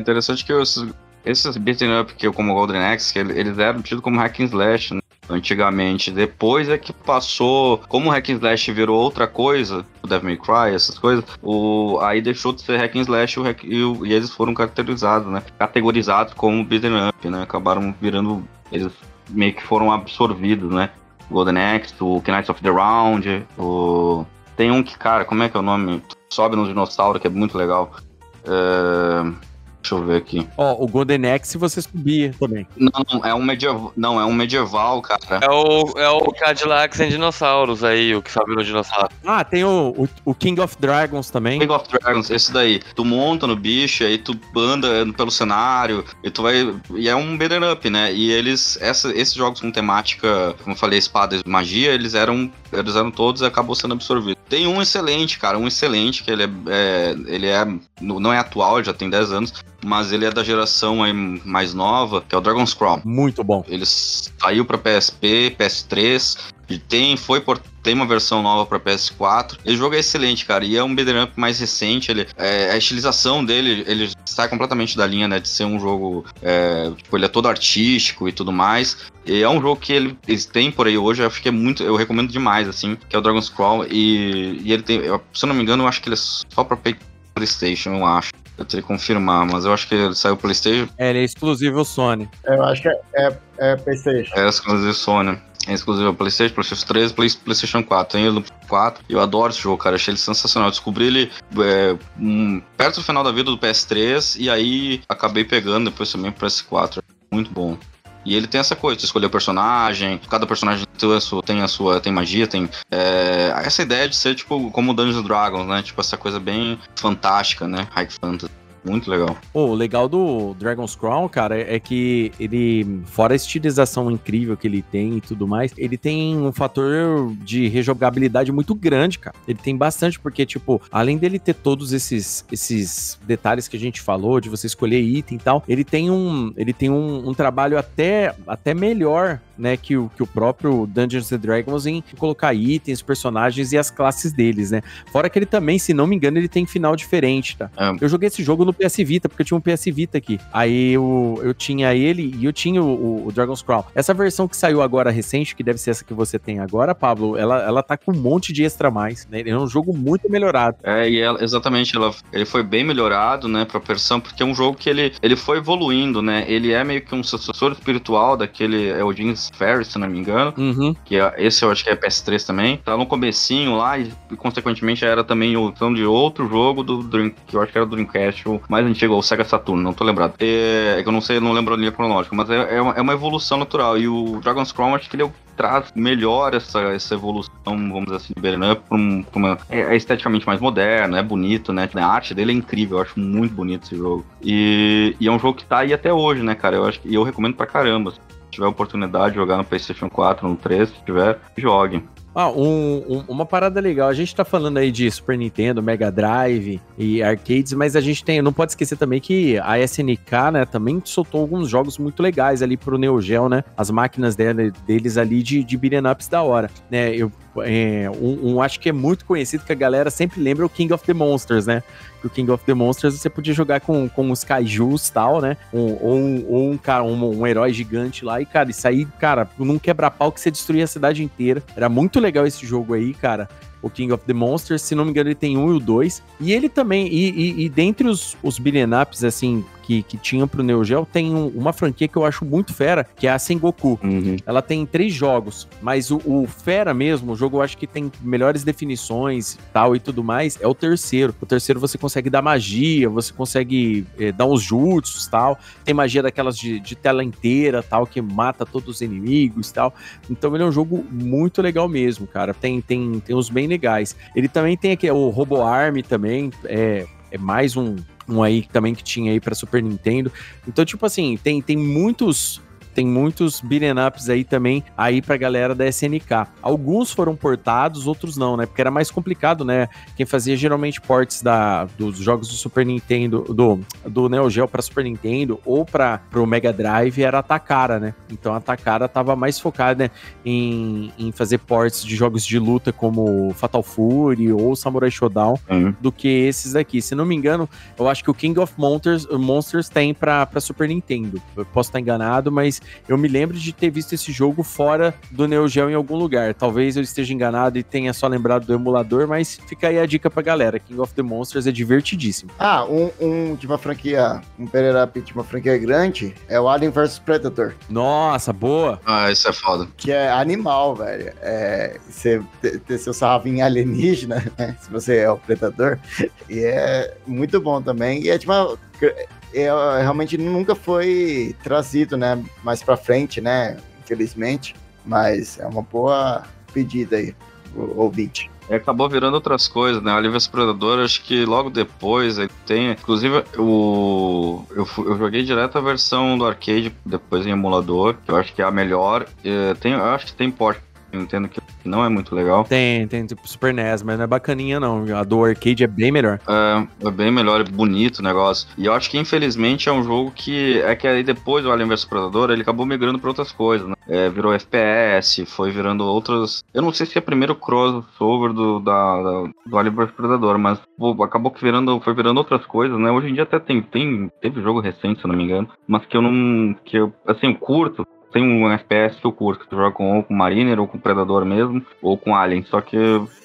Interessante que esses, esses beat'em up que eu como Golden Axe, que eles eram tidos como hack and slash, né? Antigamente. Depois é que passou, como o Hack and Slash virou outra coisa, o Devil May Cry, essas coisas, o, aí deixou de ser Hack and Slash o e, o, e, eles foram caracterizados, né? Categorizados como beat'em up, né? Acabaram virando, eles meio que foram absorvidos, né? Golden Axe, o Knights of the Round, o... Tem um que, cara, como é que é o nome? Sobe no dinossauro, que é muito legal. É... Deixa eu ver aqui. Ó, o Golden Axe você subia também. Não, é um medieval. Não, é um medieval, cara. É o, é o Cadillac sem dinossauros aí, o que sobe no dinossauro. Ah, tem o, o, o, King of Dragons também. King of Dragons, esse daí. Tu monta no bicho, aí tu anda pelo cenário, e tu vai. E é um beat'em up, né? E eles. Essa, esses jogos com temática, como eu falei, espada e magia, eles eram. Eles eram todos e acabou sendo absorvido. Tem um excelente, cara, um excelente, que ele é, é ele é. Não é atual, já tem 10 anos mas ele é da geração mais nova, que é o Dragon's Crown. Muito bom. Ele saiu para PSP, PS3, e tem, foi por, tem uma versão nova para PS4. Esse jogo é excelente, cara, e é um beat'em up mais recente. Ele, é, a estilização dele, ele sai completamente da linha, né, de ser um jogo, é, tipo, ele é todo artístico e tudo mais. E é um jogo que ele, eles têm por aí hoje, eu acho que é muito, eu recomendo demais, assim, que é o Dragon's Crawl. E, e ele tem, eu, se eu não me engano, eu acho que ele é só pra PlayStation, eu acho. Eu teria que confirmar, mas eu acho que ele saiu PlayStation. É, ele é exclusivo Sony. Eu acho que é, é, é PlayStation. É exclusivo Sony. É exclusivo PlayStation, PlayStation 3 PlayStation 4. Tem ele no 4. Eu adoro esse jogo, cara. Achei ele sensacional. Eu descobri ele é, um, perto do final da vida do PS3 e aí acabei pegando depois também pro PS4. Muito bom. E ele tem essa coisa, de escolher o personagem, cada personagem tem a sua, tem, a sua, tem magia, tem é, essa ideia de ser tipo como Dungeons Dragons, né? Tipo essa coisa bem fantástica, né? High fantasy. Muito legal. O legal do Dragon's Crown, cara, é que ele, fora a estilização incrível que ele tem e tudo mais, ele tem um fator de rejogabilidade muito grande, cara. Ele tem bastante, porque, tipo, além dele ter todos esses, esses detalhes que a gente falou, de você escolher item e tal, ele tem um, ele tem um, um trabalho até, até melhor né, que o, que o próprio Dungeons and Dragons em colocar itens, personagens e as classes deles, né? Fora que ele também, se não me engano, ele tem final diferente, tá? É. Eu joguei esse jogo no PS Vita, porque eu tinha um PS Vita aqui. Aí eu, eu tinha ele e eu tinha o, o Dragon's Crown. Essa versão que saiu agora recente, que deve ser essa que você tem agora, Pablo, ela, ela tá com um monte de extra mais, né? Ele é um jogo muito melhorado. É, e ela, exatamente, ela, ele foi bem melhorado, né, pra versão, porque é um jogo que ele, ele foi evoluindo, né? Ele é meio que um sucessor espiritual daquele Ferris, se não me engano. Uhum. Que é, esse eu acho que é PS3 também. Tá no comecinho lá e, consequentemente era também o então, de outro jogo do Dream, que eu acho que era do Dreamcast, o mais antigo, o Sega Saturn, não tô lembrado. É, é que eu não sei, não lembro a linha cronológica, mas é, é, uma, é uma evolução natural. E o Dragon's Crown, acho que ele é traz melhor essa, essa evolução, vamos dizer assim, de Up pra, um, pra uma... É, é, esteticamente mais moderno, é bonito, né? A arte dele é incrível, eu acho muito bonito esse jogo. E, e é um jogo que tá aí até hoje, né, cara? Eu acho que eu recomendo pra caramba tiver oportunidade de jogar no PlayStation 4, no 3, se tiver, jogue. Ah, um, um, uma parada legal. A gente tá falando aí de Super Nintendo, Mega Drive e arcades, mas a gente tem. Não pode esquecer também que a SNK, né, também soltou alguns jogos muito legais ali pro Neo Geo, né? As máquinas dele, deles ali de, de beat'em ups da hora. Né? Eu é, um, um, acho que é muito conhecido que a galera sempre lembra o King of the Monsters, né? Que o King of the Monsters você podia jogar com, com os kaijus e tal, né? Um, ou um, ou um, cara, um, um, herói gigante lá. E, cara, isso aí, cara, num quebra-pau que você destruía a cidade inteira. Era muito legal esse jogo aí, cara o King of the Monsters. Se não me engano, ele tem um e o dois. E ele também, e, e, e dentre os, os beat'em ups, assim, que, que tinham pro Neo Geo, tem um, uma franquia que eu acho muito fera, que é a Sengoku. Uhum. Ela tem três jogos, mas o, o, fera mesmo, o jogo eu acho que tem melhores definições tal e tudo mais, é o terceiro. O terceiro você consegue dar magia, você consegue é, dar uns jutsus tal. Tem magia daquelas de, de, tela inteira tal, que mata todos os inimigos tal. Então ele é um jogo muito legal mesmo, cara. Tem, tem, tem uns bem legais. Ele também tem aqui o Robo Army também, é, é mais um, um aí também que tinha aí para Super Nintendo. Então, tipo assim, tem, tem muitos tem muitos beat'em ups aí também aí pra galera da SNK. Alguns foram portados, outros não, né? Porque era mais complicado, né? Quem fazia geralmente ports da, dos jogos do Super Nintendo, do, do Neo Geo pra Super Nintendo ou para pro Mega Drive era a Takara, né? Então a Takara tava mais focada em, em fazer ports de jogos de luta como Fatal Fury ou Samurai Shodown uhum. do que esses daqui. Se não me engano, eu acho que o King of Monsters, Monsters tem pra, pra Super Nintendo. Eu posso estar enganado, mas eu me lembro de ter visto esse jogo fora do Neo Geo em algum lugar. Talvez eu esteja enganado e tenha só lembrado do emulador, mas fica aí a dica pra galera. King of the Monsters é divertidíssimo. Ah, um, um de uma franquia, um Pereira de uma franquia grande é o Alien vs Predator. Nossa, boa! Ah, isso é foda. Que é animal, velho. É, você ter, seu sarrafinho alienígena, né? Se você é o predador. E é muito bom também. E é tipo uma, é, realmente nunca foi trazido, né, mais para frente, né, infelizmente, mas é uma boa pedida aí, ouvinte. É, acabou virando outras coisas, né? O Alien Predador, acho que logo depois ele tem. Inclusive, o, eu, eu joguei direto a versão do arcade, depois em emulador, que eu acho que é a melhor. É, tem, eu acho que tem porte Nintendo que não é muito legal. Tem, tem tipo Super NES, mas não é bacaninha não. A do arcade é bem melhor. É, é bem melhor, é bonito o negócio. E eu acho que infelizmente é um jogo que é que aí depois do Alien vs Predador ele acabou migrando para outras coisas, né? É, virou FPS, foi virando outras. Eu não sei se é o primeiro crossover do, da, da, do Alien vs Predador, mas pô, acabou que virando, foi virando outras coisas, né? Hoje em dia até tem, tem teve jogo recente, se eu não me engano, mas que eu não. que eu, assim, eu curto tem um FPS que eu curto, que tu joga com, ou com Mariner, ou com Predador mesmo, ou com Alien, só que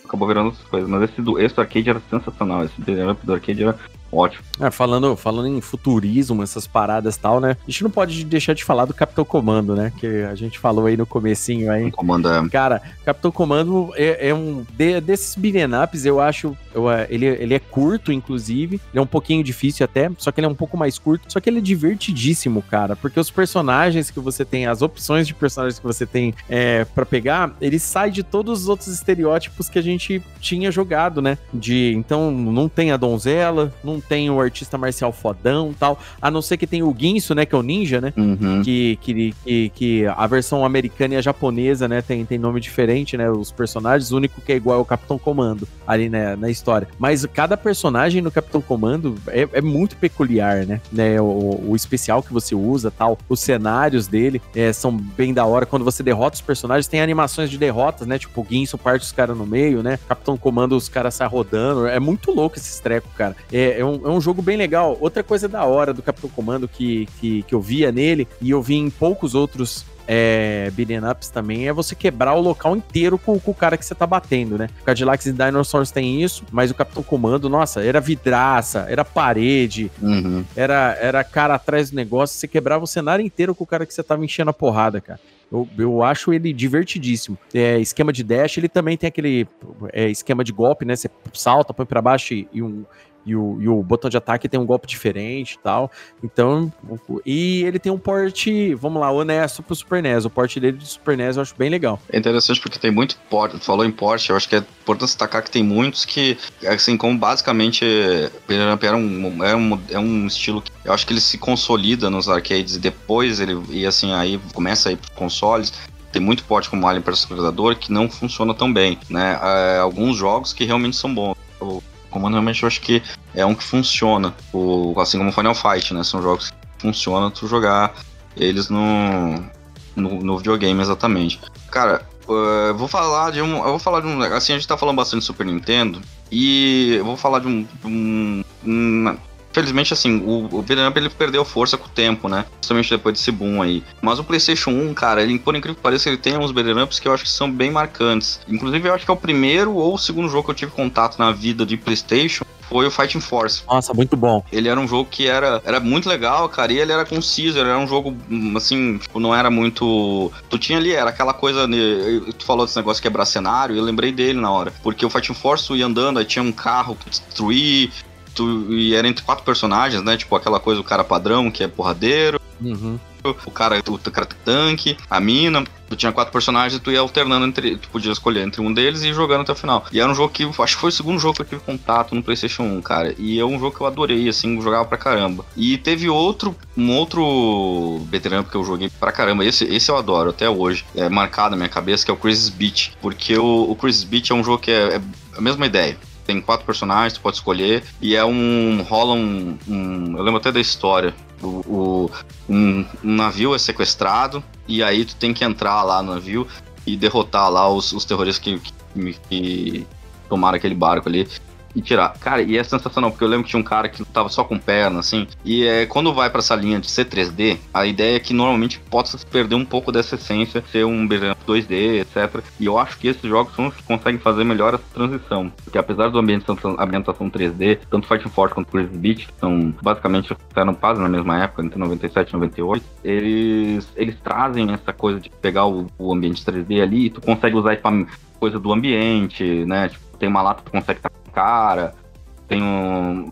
acabou virando outras coisas. Mas esse do, esse do arcade era sensacional, esse do arcade era Ótimo. É, falando, falando em futurismo, essas paradas e tal, né? A gente não pode deixar de falar do Capitão Comando, né? Que a gente falou aí no comecinho aí. Comando é... Cara, Capitão Comando é, é um... De, desses beat'em ups, eu acho... Eu, é, ele, ele é curto, inclusive. Ele é um pouquinho difícil até, só que ele é um pouco mais curto. Só que ele é divertidíssimo, cara. Porque os personagens que você tem, as opções de personagens que você tem é, para pegar, ele sai de todos os outros estereótipos que a gente tinha jogado, né? De... Então, não tem a donzela, não tem o artista marcial fodão tal. A não ser que tem o Guinso, né? Que é o ninja, né? Uhum. Que, que, que, que, a versão americana e a japonesa, né? Tem, tem nome diferente, né? Os personagens. O único que é igual é o Capitão Comando ali né, na história. Mas cada personagem no Capitão Comando é, é muito peculiar, né? né? O, o, especial que você usa tal. Os cenários dele é, são bem da hora. Quando você derrota os personagens, tem animações de derrotas, né? Tipo, o Guinso parte os caras no meio, né? Capitão Comando, os caras saem rodando. É muito louco esse treco, cara. É, é um, é um jogo bem legal. Outra coisa da hora do Capitão Comando que, que, que eu via nele, e eu vi em poucos outros é, beat'em ups também é você quebrar o local inteiro com, com, o cara que você tá batendo, né? O Cadillacs e Dinosaurs tem isso, mas o Capitão Comando, nossa, era vidraça, era parede, uhum. era, era cara atrás do negócio, você quebrava o cenário inteiro com o cara que você tava enchendo a porrada, cara. Eu, eu acho ele divertidíssimo. É, esquema de dash, ele também tem aquele é, esquema de golpe, né? Você salta, põe para baixo e, e um, e o, e o botão de ataque tem um golpe diferente e tal. Então, e ele tem um porte, vamos lá, honesto pro Super NES. O porte dele de Super NES eu acho bem legal. É interessante porque tem muito porte, falou em porte, eu acho que é importante destacar que tem muitos que, assim, como basicamente era um, é um, é um estilo que eu acho que ele se consolida nos arcades e depois ele, e assim, aí começa a ir pros consoles, tem muito porte como Alien vs Predador que não funciona tão bem, né? É, alguns jogos que realmente são bons. O Comando realmente eu acho que é um que funciona. O, assim como Final Fight, né? São jogos que funcionam tu jogar eles no, no, no videogame exatamente. Cara, uh, vou falar de um. Eu vou falar de um. Assim, a gente tá falando bastante de Super Nintendo. E eu vou falar de um, um, um Felizmente, assim, o, o beat'em ele perdeu força com o tempo, né? Principalmente depois desse boom aí. Mas o PlayStation 1, cara, ele, por incrível que pareça, ele tem uns beat'em que eu acho que são bem marcantes. Inclusive, eu acho que é o primeiro ou o segundo jogo que eu tive contato na vida de PlayStation foi o Fighting Force. Nossa, muito bom. Ele era um jogo que era, era muito legal, cara, e ele era conciso, ele era um jogo, assim, tipo, não era muito... Tu tinha ali, era aquela coisa, tu falou desse negócio de quebrar cenário, eu lembrei dele na hora, porque o Fighting Force tu ia andando, aí tinha um carro que destruir, tu, e era entre quatro personagens, né? Tipo aquela coisa, o cara padrão, que é porradeiro. Uhum. O cara, o, o cara tanque, a mina. Tu tinha quatro personagens e tu ia alternando entre. Tu podia escolher entre um deles e ir jogando até o final. E era um jogo que. Acho que foi o segundo jogo que eu tive contato no PlayStation 1, cara. E é um jogo que eu adorei, assim, jogava pra caramba. E teve outro. Um outro veterano que eu joguei pra caramba. Esse, esse eu adoro até hoje. É marcado na minha cabeça, que é o Crisis Beach. Porque o, o Crisis Beach é um jogo que é, é a mesma ideia tem quatro personagens, tu pode escolher, e é um. rola um. um eu lembro até da história. O, o um, um, navio é sequestrado, e aí tu tem que entrar lá no navio e derrotar lá os, os terroristas que, que, que tomaram aquele barco ali. E tirar. Cara, e é sensacional, porque eu lembro que tinha um cara que tava só com perna, assim, e é, quando vai para essa linha de ser 3D, a ideia é que normalmente se perder um pouco dessa essência, ser um 2D, etc. E eu acho que esses jogos são os que conseguem fazer melhor essa transição, porque apesar do ambiente ambientação 3D, tanto Fighting Force quanto Crazy Beach, que são basicamente eram quase na mesma época, entre 97 e 98, eles, eles trazem essa coisa de pegar o, o ambiente 3D ali e tu consegue usar coisa do ambiente, né? Tipo, tem uma lata tu consegue estar cara, tem um.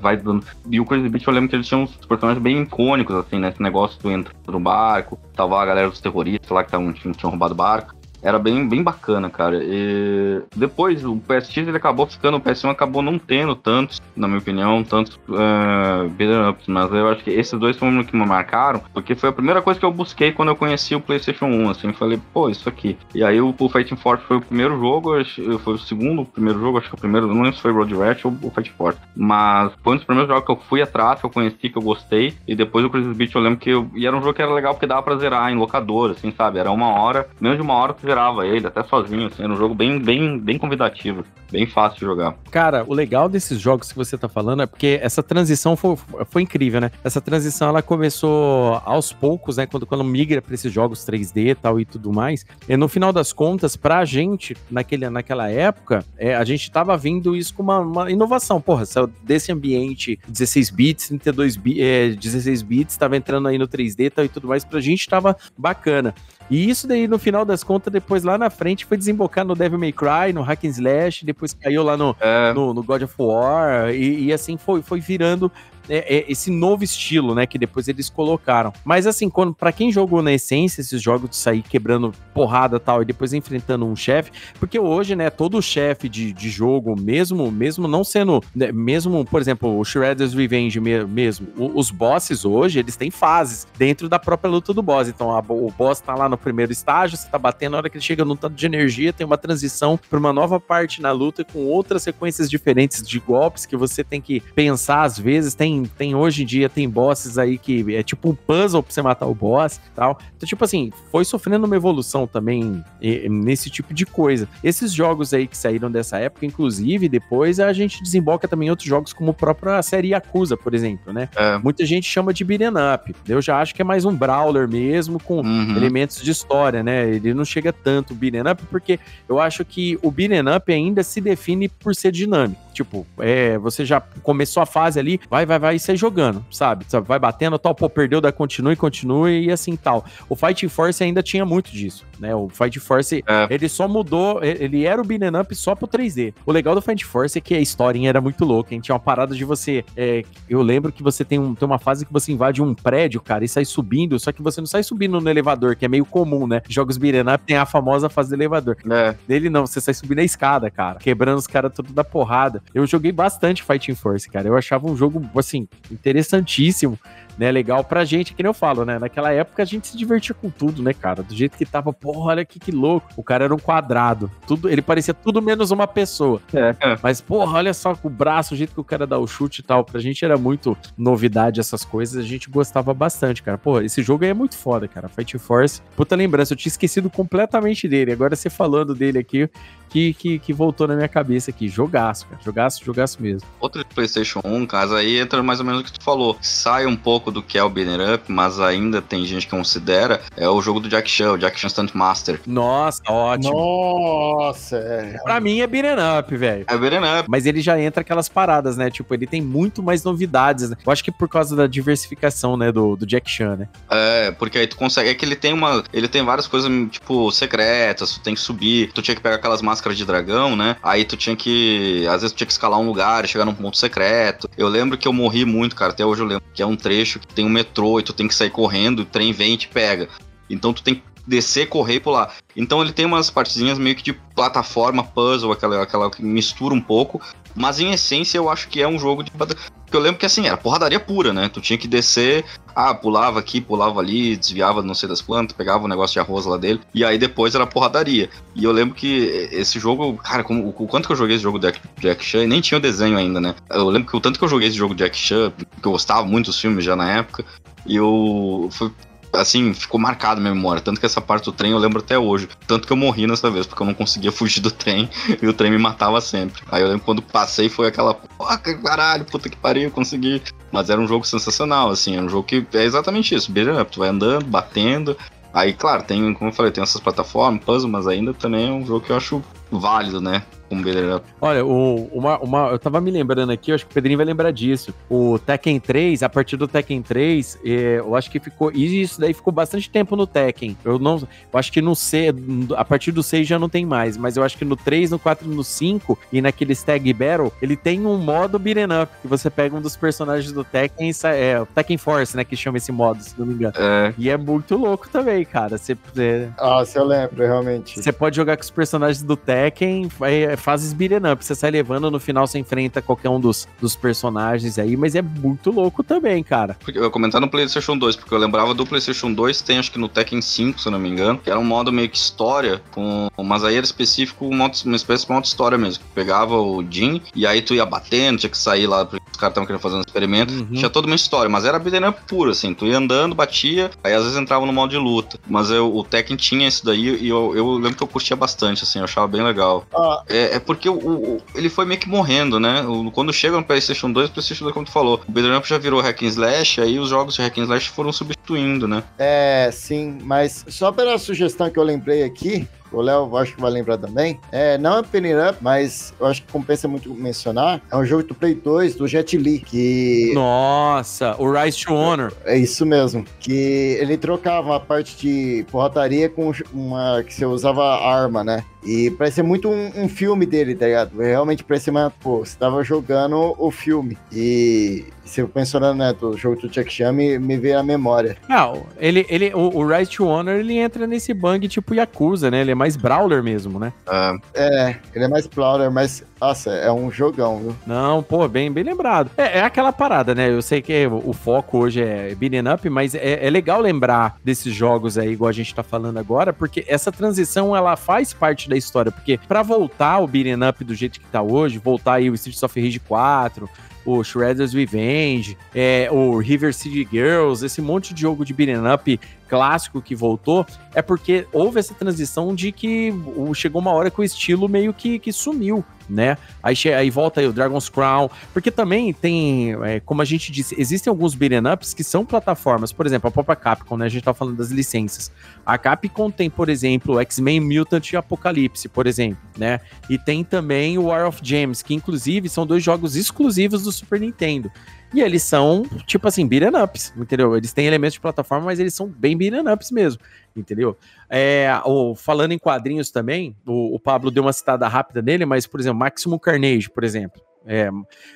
Vai dando. E o Crazy Beach eu lembro que eles tinham uns personagens bem icônicos, assim, né? Esse negócio do entrar no barco, salvar a galera dos terroristas lá que tinham roubado o barco era bem, bem bacana, cara. E depois o PSX ele acabou ficando, o PS1 acabou não tendo tantos, na minha opinião, tantos uh, beat'em ups, mas eu acho que esses dois foram os que me marcaram, porque foi a primeira coisa que eu busquei quando eu conheci o PlayStation 1, assim, falei, pô, isso aqui. E aí o, o Fighting Force foi o primeiro jogo, foi o segundo, o primeiro jogo, acho que o primeiro, não lembro se foi Road Rash ou o Fighting Force, mas foi um dos primeiros jogos que eu fui atrás, que eu conheci, que eu gostei, e depois o Crisis Beat eu lembro que eu, e era um jogo que era legal porque dava pra zerar em locador, assim, sabe? Era uma hora, menos de uma hora tu zerava ele, até sozinho, assim, era um jogo bem, bem, bem convidativo, bem fácil de jogar. Cara, o legal desses jogos que você tá falando é porque essa transição foi, foi incrível, né? Essa transição ela começou aos poucos, né? Quando, quando migra para esses jogos 3D e tal e tudo mais. E no final das contas, pra gente, naquele, naquela época, é, a gente tava vendo isso com uma, uma inovação. Porra, desse ambiente 16 bits, 32 bits, é, 16 bits, tava entrando aí no 3D e tal e tudo mais, pra gente tava bacana. E isso daí, no final das contas, depois lá na frente foi desembocar no Devil May Cry, no Hack and Slash, depois caiu lá no, é. no, no, God of War, e, e, assim foi, foi virando é, é, esse novo estilo, né, que depois eles colocaram. Mas assim, quando para quem jogou na essência esses jogos de sair quebrando porrada tal e depois enfrentando um chefe, porque hoje, né, todo chefe de, de jogo, mesmo mesmo não sendo, né, mesmo, por exemplo, o Shredder's Revenge mesmo, os bosses hoje, eles têm fases dentro da própria luta do boss. Então, a, o boss tá lá no primeiro estágio, você tá batendo, na hora que ele chega num tanto de energia, tem uma transição para uma nova parte na luta com outras sequências diferentes de golpes que você tem que pensar às vezes, tem tem, hoje em dia, tem bosses aí que é tipo um puzzle pra você matar o boss e tal. Então, tipo assim, foi sofrendo uma evolução também e, nesse tipo de coisa. Esses jogos aí que saíram dessa época, inclusive, depois a gente desemboca também outros jogos, como a própria série Yakuza, por exemplo, né? É. Muita gente chama de beat'em up. Eu já acho que é mais um brawler mesmo, com uhum. elementos de história, né? Ele não chega tanto beat'em up, porque eu acho que o beat'em up ainda se define por ser dinâmico. Tipo, é, você já começou a fase ali, vai, vai, vai sair jogando, sabe? Vai batendo, tal, pô, perdeu, da continue, continue e assim tal. O Fight Force ainda tinha muito disso, né? O Fight Force, é. ele só mudou, ele era o beat'em up só pro 3D. O legal do Fight Force é que a historinha era muito louca, hein? Tinha uma parada de você, é, eu lembro que você tem, um, tem uma fase que você invade um prédio, cara, e sai subindo, só que você não sai subindo no elevador, que é meio comum, né? Jogos beat'em up tem a famosa fase do elevador. É. Nele não, você sai subindo a escada, cara, quebrando os caras tudo da porrada. Eu joguei bastante Fighting Force, cara. Eu achava um jogo, assim, interessantíssimo né, legal pra gente, que nem eu falo, né? Naquela época a gente se divertia com tudo, né, cara? Do jeito que tava, porra, olha que, que louco. O cara era um quadrado. Tudo, ele parecia tudo menos uma pessoa. É. Mas, porra, olha só o braço, o jeito que o cara dá o chute e tal. Pra gente era muito novidade essas coisas, a gente gostava bastante, cara. Porra, esse jogo aí é muito foda, cara. Fight Force. Puta lembrança, eu tinha esquecido completamente dele. Agora você falando dele aqui, que, que, que, voltou na minha cabeça aqui. Jogaço, cara. Jogaço, jogaço mesmo. Outro de PlayStation 1, caso aí entra mais ou menos o que tu falou. Sai um pouco do que é o Banner Up, mas ainda tem gente que considera, é o jogo do Jack Chan, o Jack Chan Stunt Master. Nossa, ótimo. Nossa, é. Pra mim é Banner Up, velho. É Banner Up. Mas ele já entra aquelas paradas, né? Tipo, ele tem muito mais novidades, né? Eu acho que por causa da diversificação, né, do, do Jack Chan, né? É, porque aí tu consegue, é que ele tem uma, ele tem várias coisas, tipo, secretas, tu tem que subir, tu tinha que pegar aquelas máscaras de dragão, né? Aí tu tinha que, às vezes tu tinha que escalar um lugar e chegar num ponto secreto. Eu lembro que eu morri muito, cara, até hoje eu lembro, que é um trecho que tem um metrô e tu tem que sair correndo, o trem vem e te pega. Então tu tem que descer, correr e pular. Então ele tem umas partezinhas meio que de plataforma, puzzle, aquela, aquela que mistura um pouco. Mas em essência eu acho que é um jogo de. Porque eu lembro que assim, era porradaria pura, né? Tu tinha que descer, ah, pulava aqui, pulava ali, desviava não sei das plantas, pegava o um negócio de arroz lá dele, e aí depois era porradaria. E eu lembro que esse jogo, cara, como, o quanto que eu joguei esse jogo de Jack Chan, nem tinha o desenho ainda, né? Eu lembro que o tanto que eu joguei esse jogo de Jack Chan, que eu gostava muito dos filmes já na época, e eu. Foi, assim, ficou marcado na minha memória. Tanto que essa parte do trem eu lembro até hoje. Tanto que eu morri nessa vez, porque eu não conseguia fugir do trem e o trem me matava sempre. Aí eu lembro quando passei foi aquela, pô, caralho, puta que pariu, consegui. Mas era um jogo sensacional, assim, era um jogo que é exatamente isso, beat'em up, tu vai andando, batendo. Aí, claro, tem, como eu falei, tem essas plataformas, puzzle, mas ainda também é um jogo que eu acho válido, né? Como beat'em. Olha, o, uma, uma, eu tava me lembrando aqui, eu acho que o Pedrinho vai lembrar disso. O Tekken 3, a partir do Tekken 3, eh, eu acho que ficou. E isso daí ficou bastante tempo no Tekken. Eu não. Eu acho que no C, a partir do 6 já não tem mais, mas eu acho que no 3, no 4 e no 5, e naquele Stag Battle, ele tem um modo beat'em up, que você pega um dos personagens do Tekken e sai, é, o Tekken Force, né? Que chama esse modo, se não me engano. É, E é muito louco também, cara. Você, é, Ah, se eu lembro, realmente. você pode jogar com os personagens do Tekken, é, fases beat'em up. Você sai levando, no final você enfrenta qualquer um dos, dos personagens aí, mas é muito louco também, cara. porque eu ia comentar no PlayStation 2, porque eu lembrava do PlayStation 2, tem acho que no Tekken 5, se eu não me engano, que era um modo meio que história, com, mas aí era específico, um modo, uma espécie de modo história mesmo. Pegava o Jin, e aí tu ia batendo, tinha que sair lá, porque os caras estavam querendo fazer um experimento. Uhum. Tinha toda uma história, mas era beat'em up puro, assim, tu ia andando, batia, aí às vezes entrava no modo de luta. Mas eu, o Tekken tinha isso daí, e eu, eu lembro que eu curtia bastante, assim, eu achava bem legal. Ah, É, é porque o, o- ele foi meio que morrendo, né? O- quando chega no PlayStation 2, o PlayStation 2, como tu falou, o Beat'em Up já virou hack and slash, aí os jogos de hack and slash foram substituindo, né? É, sim, mas só pela sugestão que eu lembrei aqui, o Léo acho que vai lembrar também, é, não é Penny Up, mas eu acho que compensa muito mencionar, é um jogo do Play 2, do Jet Li, que Nossa, o Rise to Honor. é isso mesmo, que ele trocava uma parte de porrataria com uma que você usava arma, né? E parecia muito um, um filme dele, tá ligado? Realmente parecia, uma, pô, você tava jogando o filme. E se eu pensando, né, do jogo do Chuck Chan, me, me veio à memória. Ah, ele, ele, o, o Rise to Honor, ele entra nesse bang tipo Yakuza, né? Ele é mais brawler mesmo, né? Ah, É, ele é mais Plouder, mas, nossa, é um jogão, viu? Não, pô, bem, bem lembrado. É, é aquela parada, né? Eu sei que o, foco hoje é beat'em up, mas é, é legal lembrar desses jogos aí, igual a gente tá falando agora, porque essa transição, ela faz parte da história, porque pra voltar o beat'em up do jeito que tá hoje, voltar aí o Streets of Rage 4, o Shredder's Revenge, é, o River City Girls, esse monte de jogo de beat'em up clássico que voltou, é porque houve essa transição de que chegou uma hora que o estilo meio que, que sumiu, né? Aí, aí volta aí o Dragon's Crown, porque também tem, é, como a gente disse, existem alguns beat'em ups que são plataformas, por exemplo, a própria Capcom, né? A gente tá falando das licenças. A Capcom tem, por exemplo, X-Men Mutant e Apocalipse, por exemplo, né? E tem também o War of Gems, que inclusive são dois jogos exclusivos do Super Nintendo. E eles são, tipo assim, beat'em ups, entendeu? Eles têm elementos de plataforma, mas eles são bem beat'em ups mesmo, entendeu? É, o, falando em quadrinhos também, o, o Pablo deu uma citada rápida nele, mas, por exemplo, Maximum Carnage, por exemplo. É,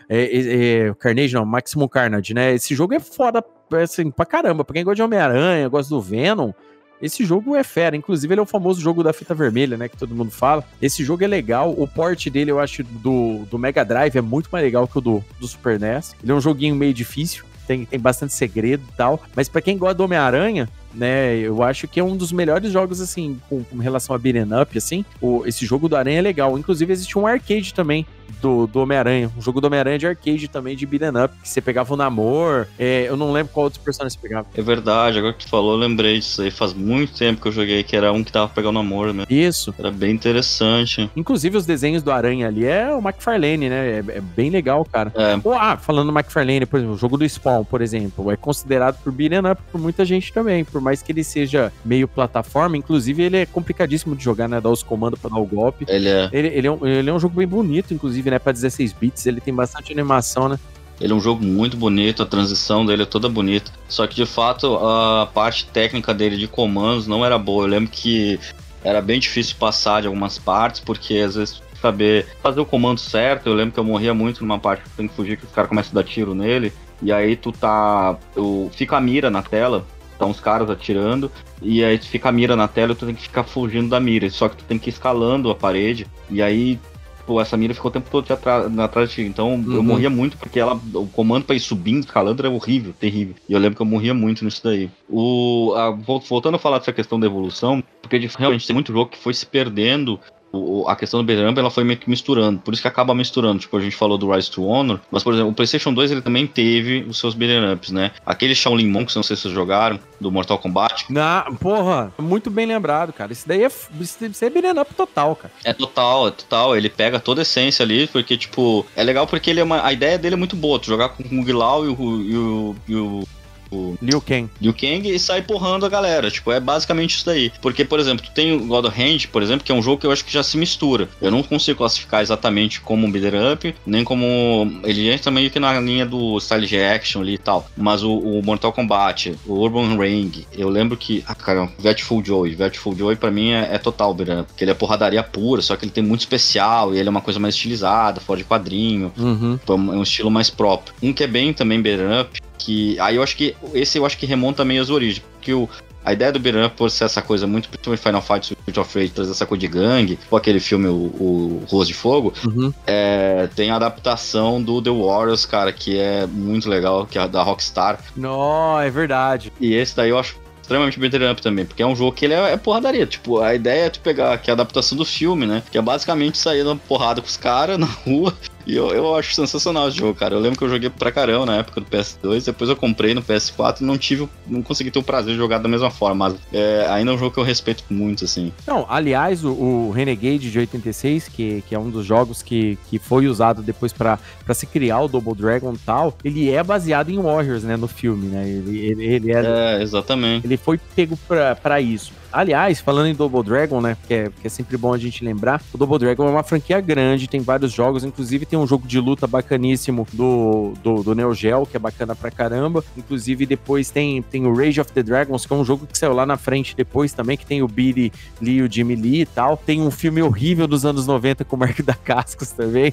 é, é, é, Carnage não, Maximum Carnage, né? Esse jogo é foda, assim, pra caramba. Pra quem gosta de Homem-Aranha, gosta do Venom, esse jogo é fera. Inclusive, ele é o famoso jogo da fita vermelha, né? Que todo mundo fala. Esse jogo é legal. O port dele, eu acho, do, do Mega Drive é muito mais legal que o do, do Super NES. Ele é um joguinho meio difícil. Tem, tem bastante segredo e tal. Mas pra quem gosta do Homem-Aranha, né? Eu acho que é um dos melhores jogos, assim, com, com relação a beat'em up, assim. O, esse jogo do Aranha é legal. Inclusive, existe um arcade também do, do Homem-Aranha. Um jogo do Homem-Aranha de arcade também, de beat'em up. Que você pegava o Namor. É, eu não lembro qual outros personagens você pegava. é verdade, agora que tu falou, eu lembrei disso aí. Faz muito tempo que eu joguei, que era um que tava pegando namoro mesmo. Isso. Era bem interessante. Inclusive, os desenhos do Aranha ali é o McFarlane, né? É, é bem legal, cara. É, ah, falando do McFarlane, por exemplo, o jogo do Spawn, por exemplo, é considerado por beat'em up por muita gente também, por mais que ele seja meio plataforma, inclusive ele é complicadíssimo de jogar, né, dar os comandos pra dar o golpe. ele é, Ele, ele, é um, ele é um jogo bem bonito, inclusive, né, pra 16 bits, ele tem bastante animação, né? ele é um jogo muito bonito, a transição dele é toda bonita. Só que de fato a parte técnica dele de comandos não era boa. Eu lembro que era bem difícil passar de algumas partes, porque às vezes saber fazer o comando certo. Eu lembro que eu morria muito numa parte que tem que fugir, que os caras começam a dar tiro nele. E aí tu tá. Tu, fica a mira na tela, tá uns caras atirando, e aí tu fica a mira na tela e tu tem que ficar fugindo da mira. Só que tu tem que ir escalando a parede, e aí. Pô, essa mira ficou o tempo todo atrás, atrás de ti. Então eu Uhum. morria muito porque ela, o comando pra ir subindo, escalando era horrível, terrível. E eu lembro que eu morria muito nisso daí. O, a- vol- voltando a falar dessa questão da evolução, porque de- realmente tem muito jogo que foi se perdendo o- a questão do beat'em ela foi meio que misturando, por isso que acaba misturando, tipo, a gente falou do Rise to Honor, mas, por exemplo, o PlayStation 2, ele também teve os seus beat'em ups, né? Aquele Shaolin Monks, não sei se vocês jogaram, do Mortal Kombat, Na, porra, muito bem lembrado, cara. Isso daí é, isso é beat'em up total, cara. É total, é total. Ele pega toda a essência ali, porque, tipo, é legal porque ele é uma, a ideia dele é muito boa. Tu jogar com o Lao e o, e o, e o, o Liu Kang. Liu Kang e sai porrando a galera. Tipo, é basicamente isso daí. Porque, por exemplo, tu tem o God of Hand, por exemplo, que é um jogo que eu acho que já se mistura. Eu não consigo classificar exatamente como um beat'em up, nem como... Ele entra meio que na linha do style de action ali e tal. Mas o, o Mortal Kombat, o Urban Ring, eu lembro que... Ah, cara, Vetful Joy. Vetful Joy pra mim é, é total beat'em up. Porque ele é porradaria pura, só que ele tem muito especial e ele é uma coisa mais estilizada, fora de quadrinho. Uhum. Tipo, É um é um estilo mais próprio. Um que é bem também beat'em up, que aí eu acho que esse eu acho que remonta meio às origens, porque o a ideia do beat'em up por ser essa coisa muito, principalmente Final Fight Street of Rage, trazer essa coisa de gangue, ou aquele filme, o, o Rose de Fogo, Uhum. é, tem a adaptação do The Warriors, cara, que é muito legal, que é da Rockstar. Não, é verdade. E esse daí eu acho extremamente beat'em up também, porque é um jogo que ele é, é porradaria. Tipo, a ideia é tu pegar que é a adaptação do filme, né? Que é basicamente sair na porrada com os caras na rua. E eu, eu acho sensacional esse jogo, cara. Eu lembro que eu joguei pra caramba na época do PS2, depois eu comprei no PS4 e não tive, não consegui ter o prazer de jogar da mesma forma. Mas é, ainda é um jogo que eu respeito muito, assim. Não, aliás, o, o Renegade de 86, que, que é um dos jogos que, que foi usado depois pra pra se criar o Double Dragon e tal, ele é baseado em Warriors, né, no filme, né? Ele, ele, ele é, É, exatamente. ele foi pego pra, pra isso. Aliás, falando em Double Dragon, né? Que é, é sempre bom a gente lembrar, o Double Dragon é uma franquia grande, tem vários jogos, inclusive tem um jogo de luta bacaníssimo do, do, do Neo Geo, que é bacana pra caramba. Inclusive, depois tem, tem o Rage of the Dragons, que é um jogo que saiu lá na frente depois também, que tem o Billy Lee o Jimmy Lee e tal. Tem um filme horrível dos anos 90 com o Mark da Cascos também,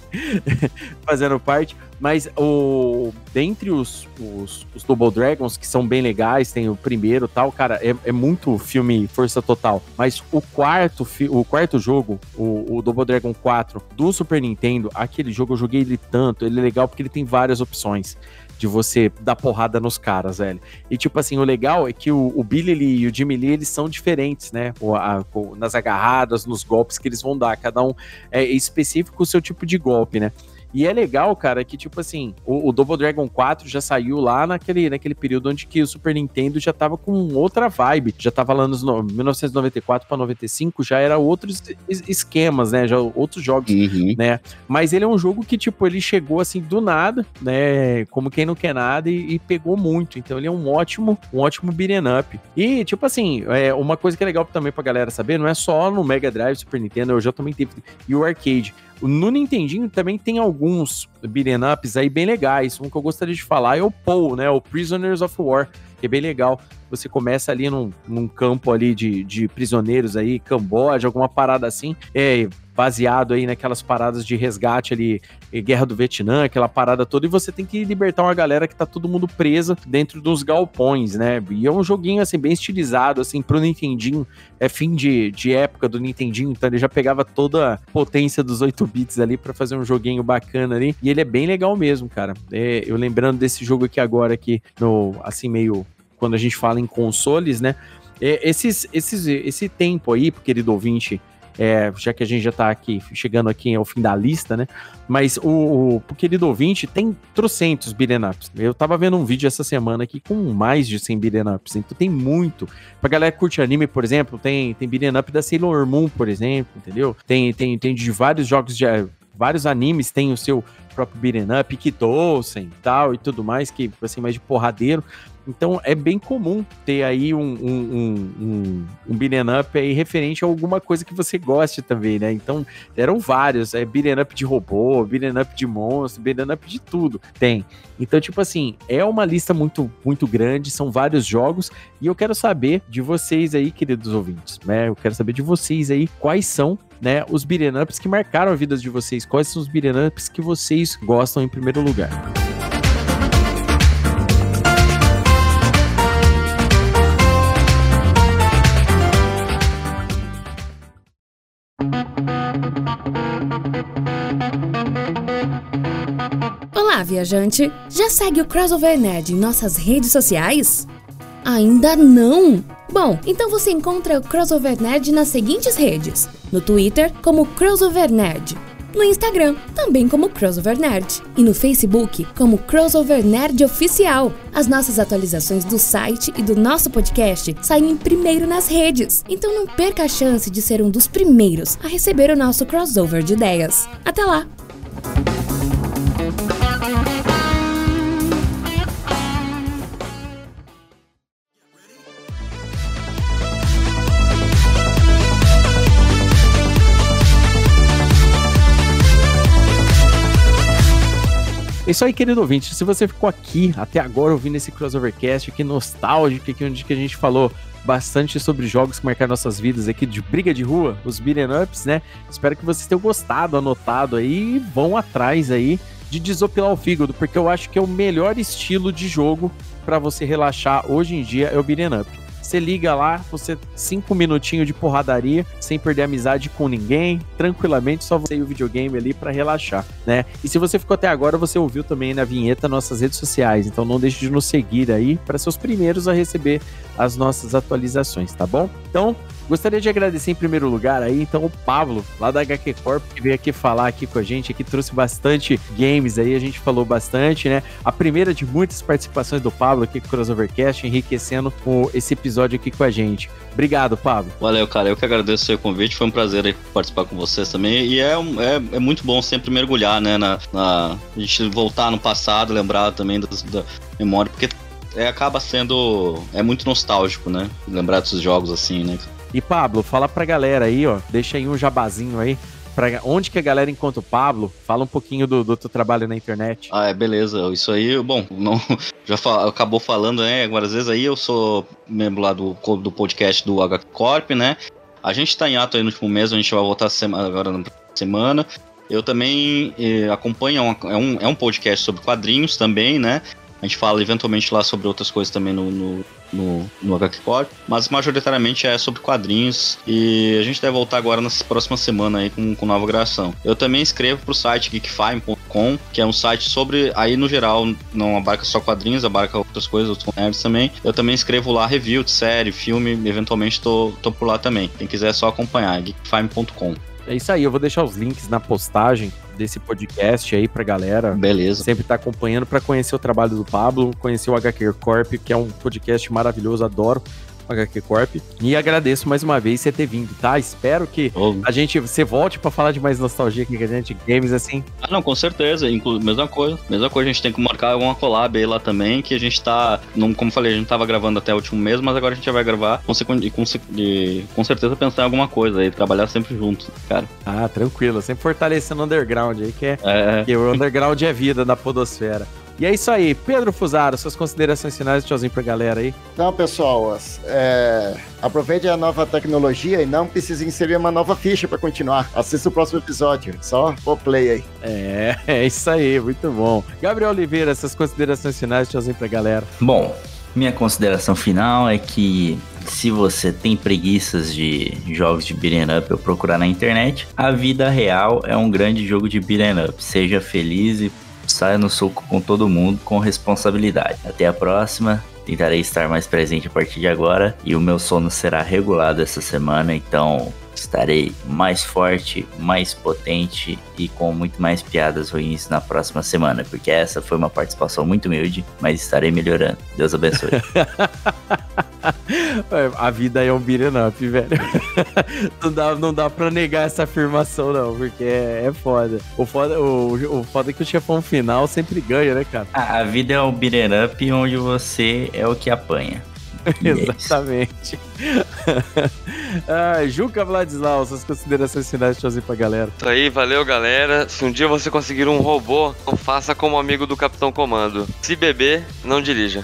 fazendo parte. Mas o dentre os, os, os Double Dragons, que são bem legais, tem o primeiro tal, cara, é, é muito filme Total. Mas o quarto, o quarto jogo, o, o Double Dragon 4 do Super Nintendo, aquele jogo eu joguei ele tanto, ele é legal porque ele tem várias opções de você dar porrada nos caras, velho. E tipo assim, o legal é que o, o Billy Lee e o Jimmy Lee, eles são diferentes, né? O- a- o- nas agarradas, nos golpes que eles vão dar. Cada um é específico o seu tipo de golpe, né? E é legal, cara, que tipo assim, o, o Double Dragon 4 já saiu lá naquele, naquele período onde que o Super Nintendo já tava com outra vibe. Já tava lá nos no- 1994 para 95, já era outros es- esquemas, né? Já outros jogos Uhum. né? Mas ele é um jogo que, tipo, ele chegou assim do nada, né? Como quem não quer nada e, e pegou muito. Então ele é um ótimo, um ótimo beat'em up. E, tipo assim, é, uma coisa que é legal também pra galera saber, não é só no Mega Drive, Super Nintendo, eu já também teve. E o arcade. No Nintendinho também tem alguns beat'em ups aí bem legais. Um que eu gostaria de falar é o Paul, né? O Prisoners of War, que é bem legal. Você começa ali num, num campo ali de, de prisioneiros aí, Camboja, alguma parada assim. É, baseado aí naquelas paradas de resgate ali, eh, Guerra do Vietnã, aquela parada toda, e você tem que libertar uma galera que tá todo mundo presa dentro dos galpões, né? E é um joguinho, assim, bem estilizado, assim, pro Nintendinho, é fim de, de época do Nintendinho, então ele já pegava toda a potência dos 8 bits ali pra fazer um joguinho bacana ali, e ele é bem legal mesmo, cara. É, eu lembrando desse jogo aqui agora, aqui, no, assim, meio, quando a gente fala em consoles, né? É, esses, esses, esse tempo aí, querido ouvinte, é, já que a gente já tá aqui, chegando aqui ao fim da lista, né? Mas o, o querido ouvinte tem trocentos beat'em ups. Eu tava vendo um vídeo essa semana aqui com mais de 100 beat'em ups, então tem muito. Pra galera que curte anime, por exemplo, tem, tem beat'em da Sailor Moon, por exemplo, entendeu? Tem, tem, tem de vários jogos de... Vários animes têm o seu próprio beat'em up, Kitousen e tal, e tudo mais, que assim, mais de porradeiro. Então é bem comum ter aí um, um, um, um, um up aí referente a alguma coisa que você goste também, né? Então eram vários, é beat'em up de robô, beat'em up de monstro, beat'em up de tudo, tem. Então, tipo assim, é uma lista muito, muito grande, são vários jogos, e eu quero saber de vocês aí, queridos ouvintes, né? Eu quero saber de vocês aí quais são né, os beat'em ups que marcaram a vida de vocês, quais são os beat'em ups que vocês gostam em primeiro lugar. Olá, viajante! Já segue o Crossover Nerd em nossas redes sociais? Ainda não? Bom, então você encontra o Crossover Nerd nas seguintes redes: No Twitter, como Crossover Nerd. No Instagram, também como Crossover Nerd. E no Facebook, como Crossover Nerd Oficial. As nossas atualizações do site e do nosso podcast saem primeiro nas redes. Então não perca a chance de ser um dos primeiros a receber o nosso crossover de ideias. Até lá! Isso aí, querido ouvinte. Se você ficou aqui até agora ouvindo esse crossovercast aqui nostálgico, aqui onde que a gente falou bastante sobre jogos que marcaram nossas vidas aqui de briga de rua, os beat'em ups, né? Espero que vocês tenham gostado, anotado aí e vão atrás aí de desopilar o fígado, porque eu acho que é o melhor estilo de jogo para você relaxar hoje em dia é o beat'em up. Você liga lá, você cinco minutinhos de porradaria, sem perder amizade com ninguém, tranquilamente, só você e o videogame ali para relaxar, né? E se você ficou até agora, você ouviu também na vinheta nossas redes sociais, então não deixe de nos seguir aí para ser os primeiros a receber as nossas atualizações, tá bom? Então, Gostaria de agradecer em primeiro lugar aí, então, o Pablo, lá da HQ Corp, que veio aqui falar aqui com a gente, aqui trouxe bastante games aí, a gente falou bastante, né? A primeira de muitas participações do Pablo aqui com o Crossovercast, enriquecendo com esse episódio aqui com a gente. Obrigado, Pablo. Valeu, cara. Eu que agradeço o seu convite. Foi um prazer aí participar com vocês também. E é, é, é muito bom sempre mergulhar, né? Na, na, a gente voltar no passado, lembrar também da memória, porque é, acaba sendo. É muito nostálgico, né? Lembrar desses jogos assim, né? E Pablo, fala pra galera aí, ó, deixa aí um jabazinho aí. Pra onde que a galera encontra o Pablo? Fala um pouquinho do, do teu trabalho na internet. Ah, é, beleza. Isso aí, bom, não, já fal, acabou falando, né? Às vezes aí eu sou membro lá do, do podcast do H Corp, né? A gente tá em ato aí no último mês, a gente vai voltar semana, agora na semana. Eu também eh, acompanho, é um, é um podcast sobre quadrinhos também, né? A gente fala eventualmente lá sobre outras coisas também no, no, no, no HQ Core, mas majoritariamente é sobre quadrinhos e a gente deve voltar agora na próxima semana aí com, com nova gravação. Eu também escrevo pro site geekfime.com, que é um site sobre, aí no geral não abarca só quadrinhos, abarca outras coisas, outros nerds também. Eu também escrevo lá review de série, filme, eventualmente tô, tô por lá também. Quem quiser é só acompanhar, geekfime.com. É isso aí, eu vou deixar os links na postagem desse podcast aí pra galera. Beleza. Sempre tá acompanhando para conhecer o trabalho do Pablo, conhecer o HQ Corp, que é um podcast maravilhoso, adoro. HQ Corp. E agradeço mais uma vez você ter vindo, tá? Espero que oh. a gente você volte para falar de mais nostalgia aqui com a gente, games assim. Ah, não, com certeza. Inclu mesma coisa. Mesma coisa, a gente tem que marcar alguma collab aí lá também, que a gente tá. Não, como falei, a gente tava gravando até o último mês, mas agora a gente já vai gravar com, com, com certeza pensar em alguma coisa aí, trabalhar sempre juntos, cara. Ah, tranquilo. Sempre fortalecendo o underground aí, que é, é. que o underground é vida da podosfera. E é isso aí. Pedro Fusaro, suas considerações finais, tchauzinho pra galera aí. Então, pessoal, é... aproveite a nova tecnologia e não precise inserir uma nova ficha para continuar. Assista o próximo episódio. Só o play aí. É, é isso aí. Muito bom. Gabriel Oliveira, suas considerações finais, tchauzinho pra galera. Bom, minha consideração final é que se você tem preguiças de jogos de beat'em up ou procurar na internet, a vida real é um grande jogo de beat'em up. Seja feliz e saia no soco com todo mundo com responsabilidade. Até a próxima. Tentarei estar mais presente a partir de agora e o meu sono será regulado essa semana, então estarei mais forte, mais potente e com muito mais piadas ruins na próxima semana, porque essa foi uma participação muito humilde, mas estarei melhorando. Deus abençoe. A vida é um beat'em up, velho. não, dá, não dá pra negar essa afirmação, não, porque é, é foda. O foda, o, o foda é que o chefão final sempre ganha, né, cara? A, vida é um beat'em up onde você é o que apanha. Exatamente. ah, Juca Vladislau, suas considerações finais de pra galera. Isso aí, valeu galera. Se um dia você conseguir um robô, não faça como amigo do Capitão Comando. Se beber, não dirija.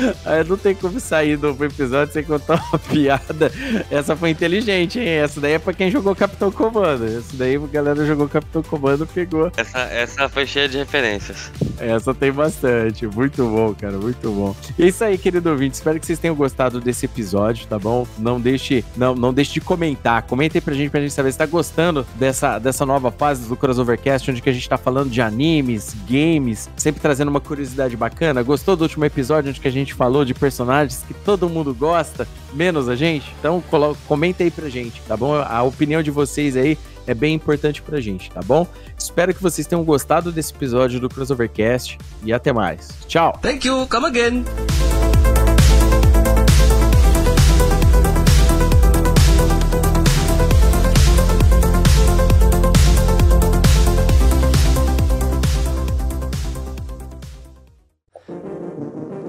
não tem como sair do episódio sem contar uma piada. Essa foi inteligente, hein? Essa daí é pra quem jogou Capitão Comando. Essa daí a galera jogou Capitão Comando pegou. Essa, essa foi cheia de referências. Essa tem bastante. Muito bom, cara. Muito bom. É isso aí, querido ouvinte. Espero que vocês tenham gostado desse episódio, tá bom? Não deixe, não, não deixe de comentar. Comente aí pra gente, pra gente saber se tá gostando dessa, dessa nova fase do Crossovercast, onde que a gente tá falando de animes, games, sempre trazendo uma curiosidade bacana. Gostou do último episódio, onde que a gente falou de personagens que todo mundo gosta, menos a gente? Então, comenta aí pra gente, tá bom? A opinião de vocês aí é bem importante pra gente, tá bom? Espero que vocês tenham gostado desse episódio do Crossovercast e até mais. Tchau. Thank you. Come again.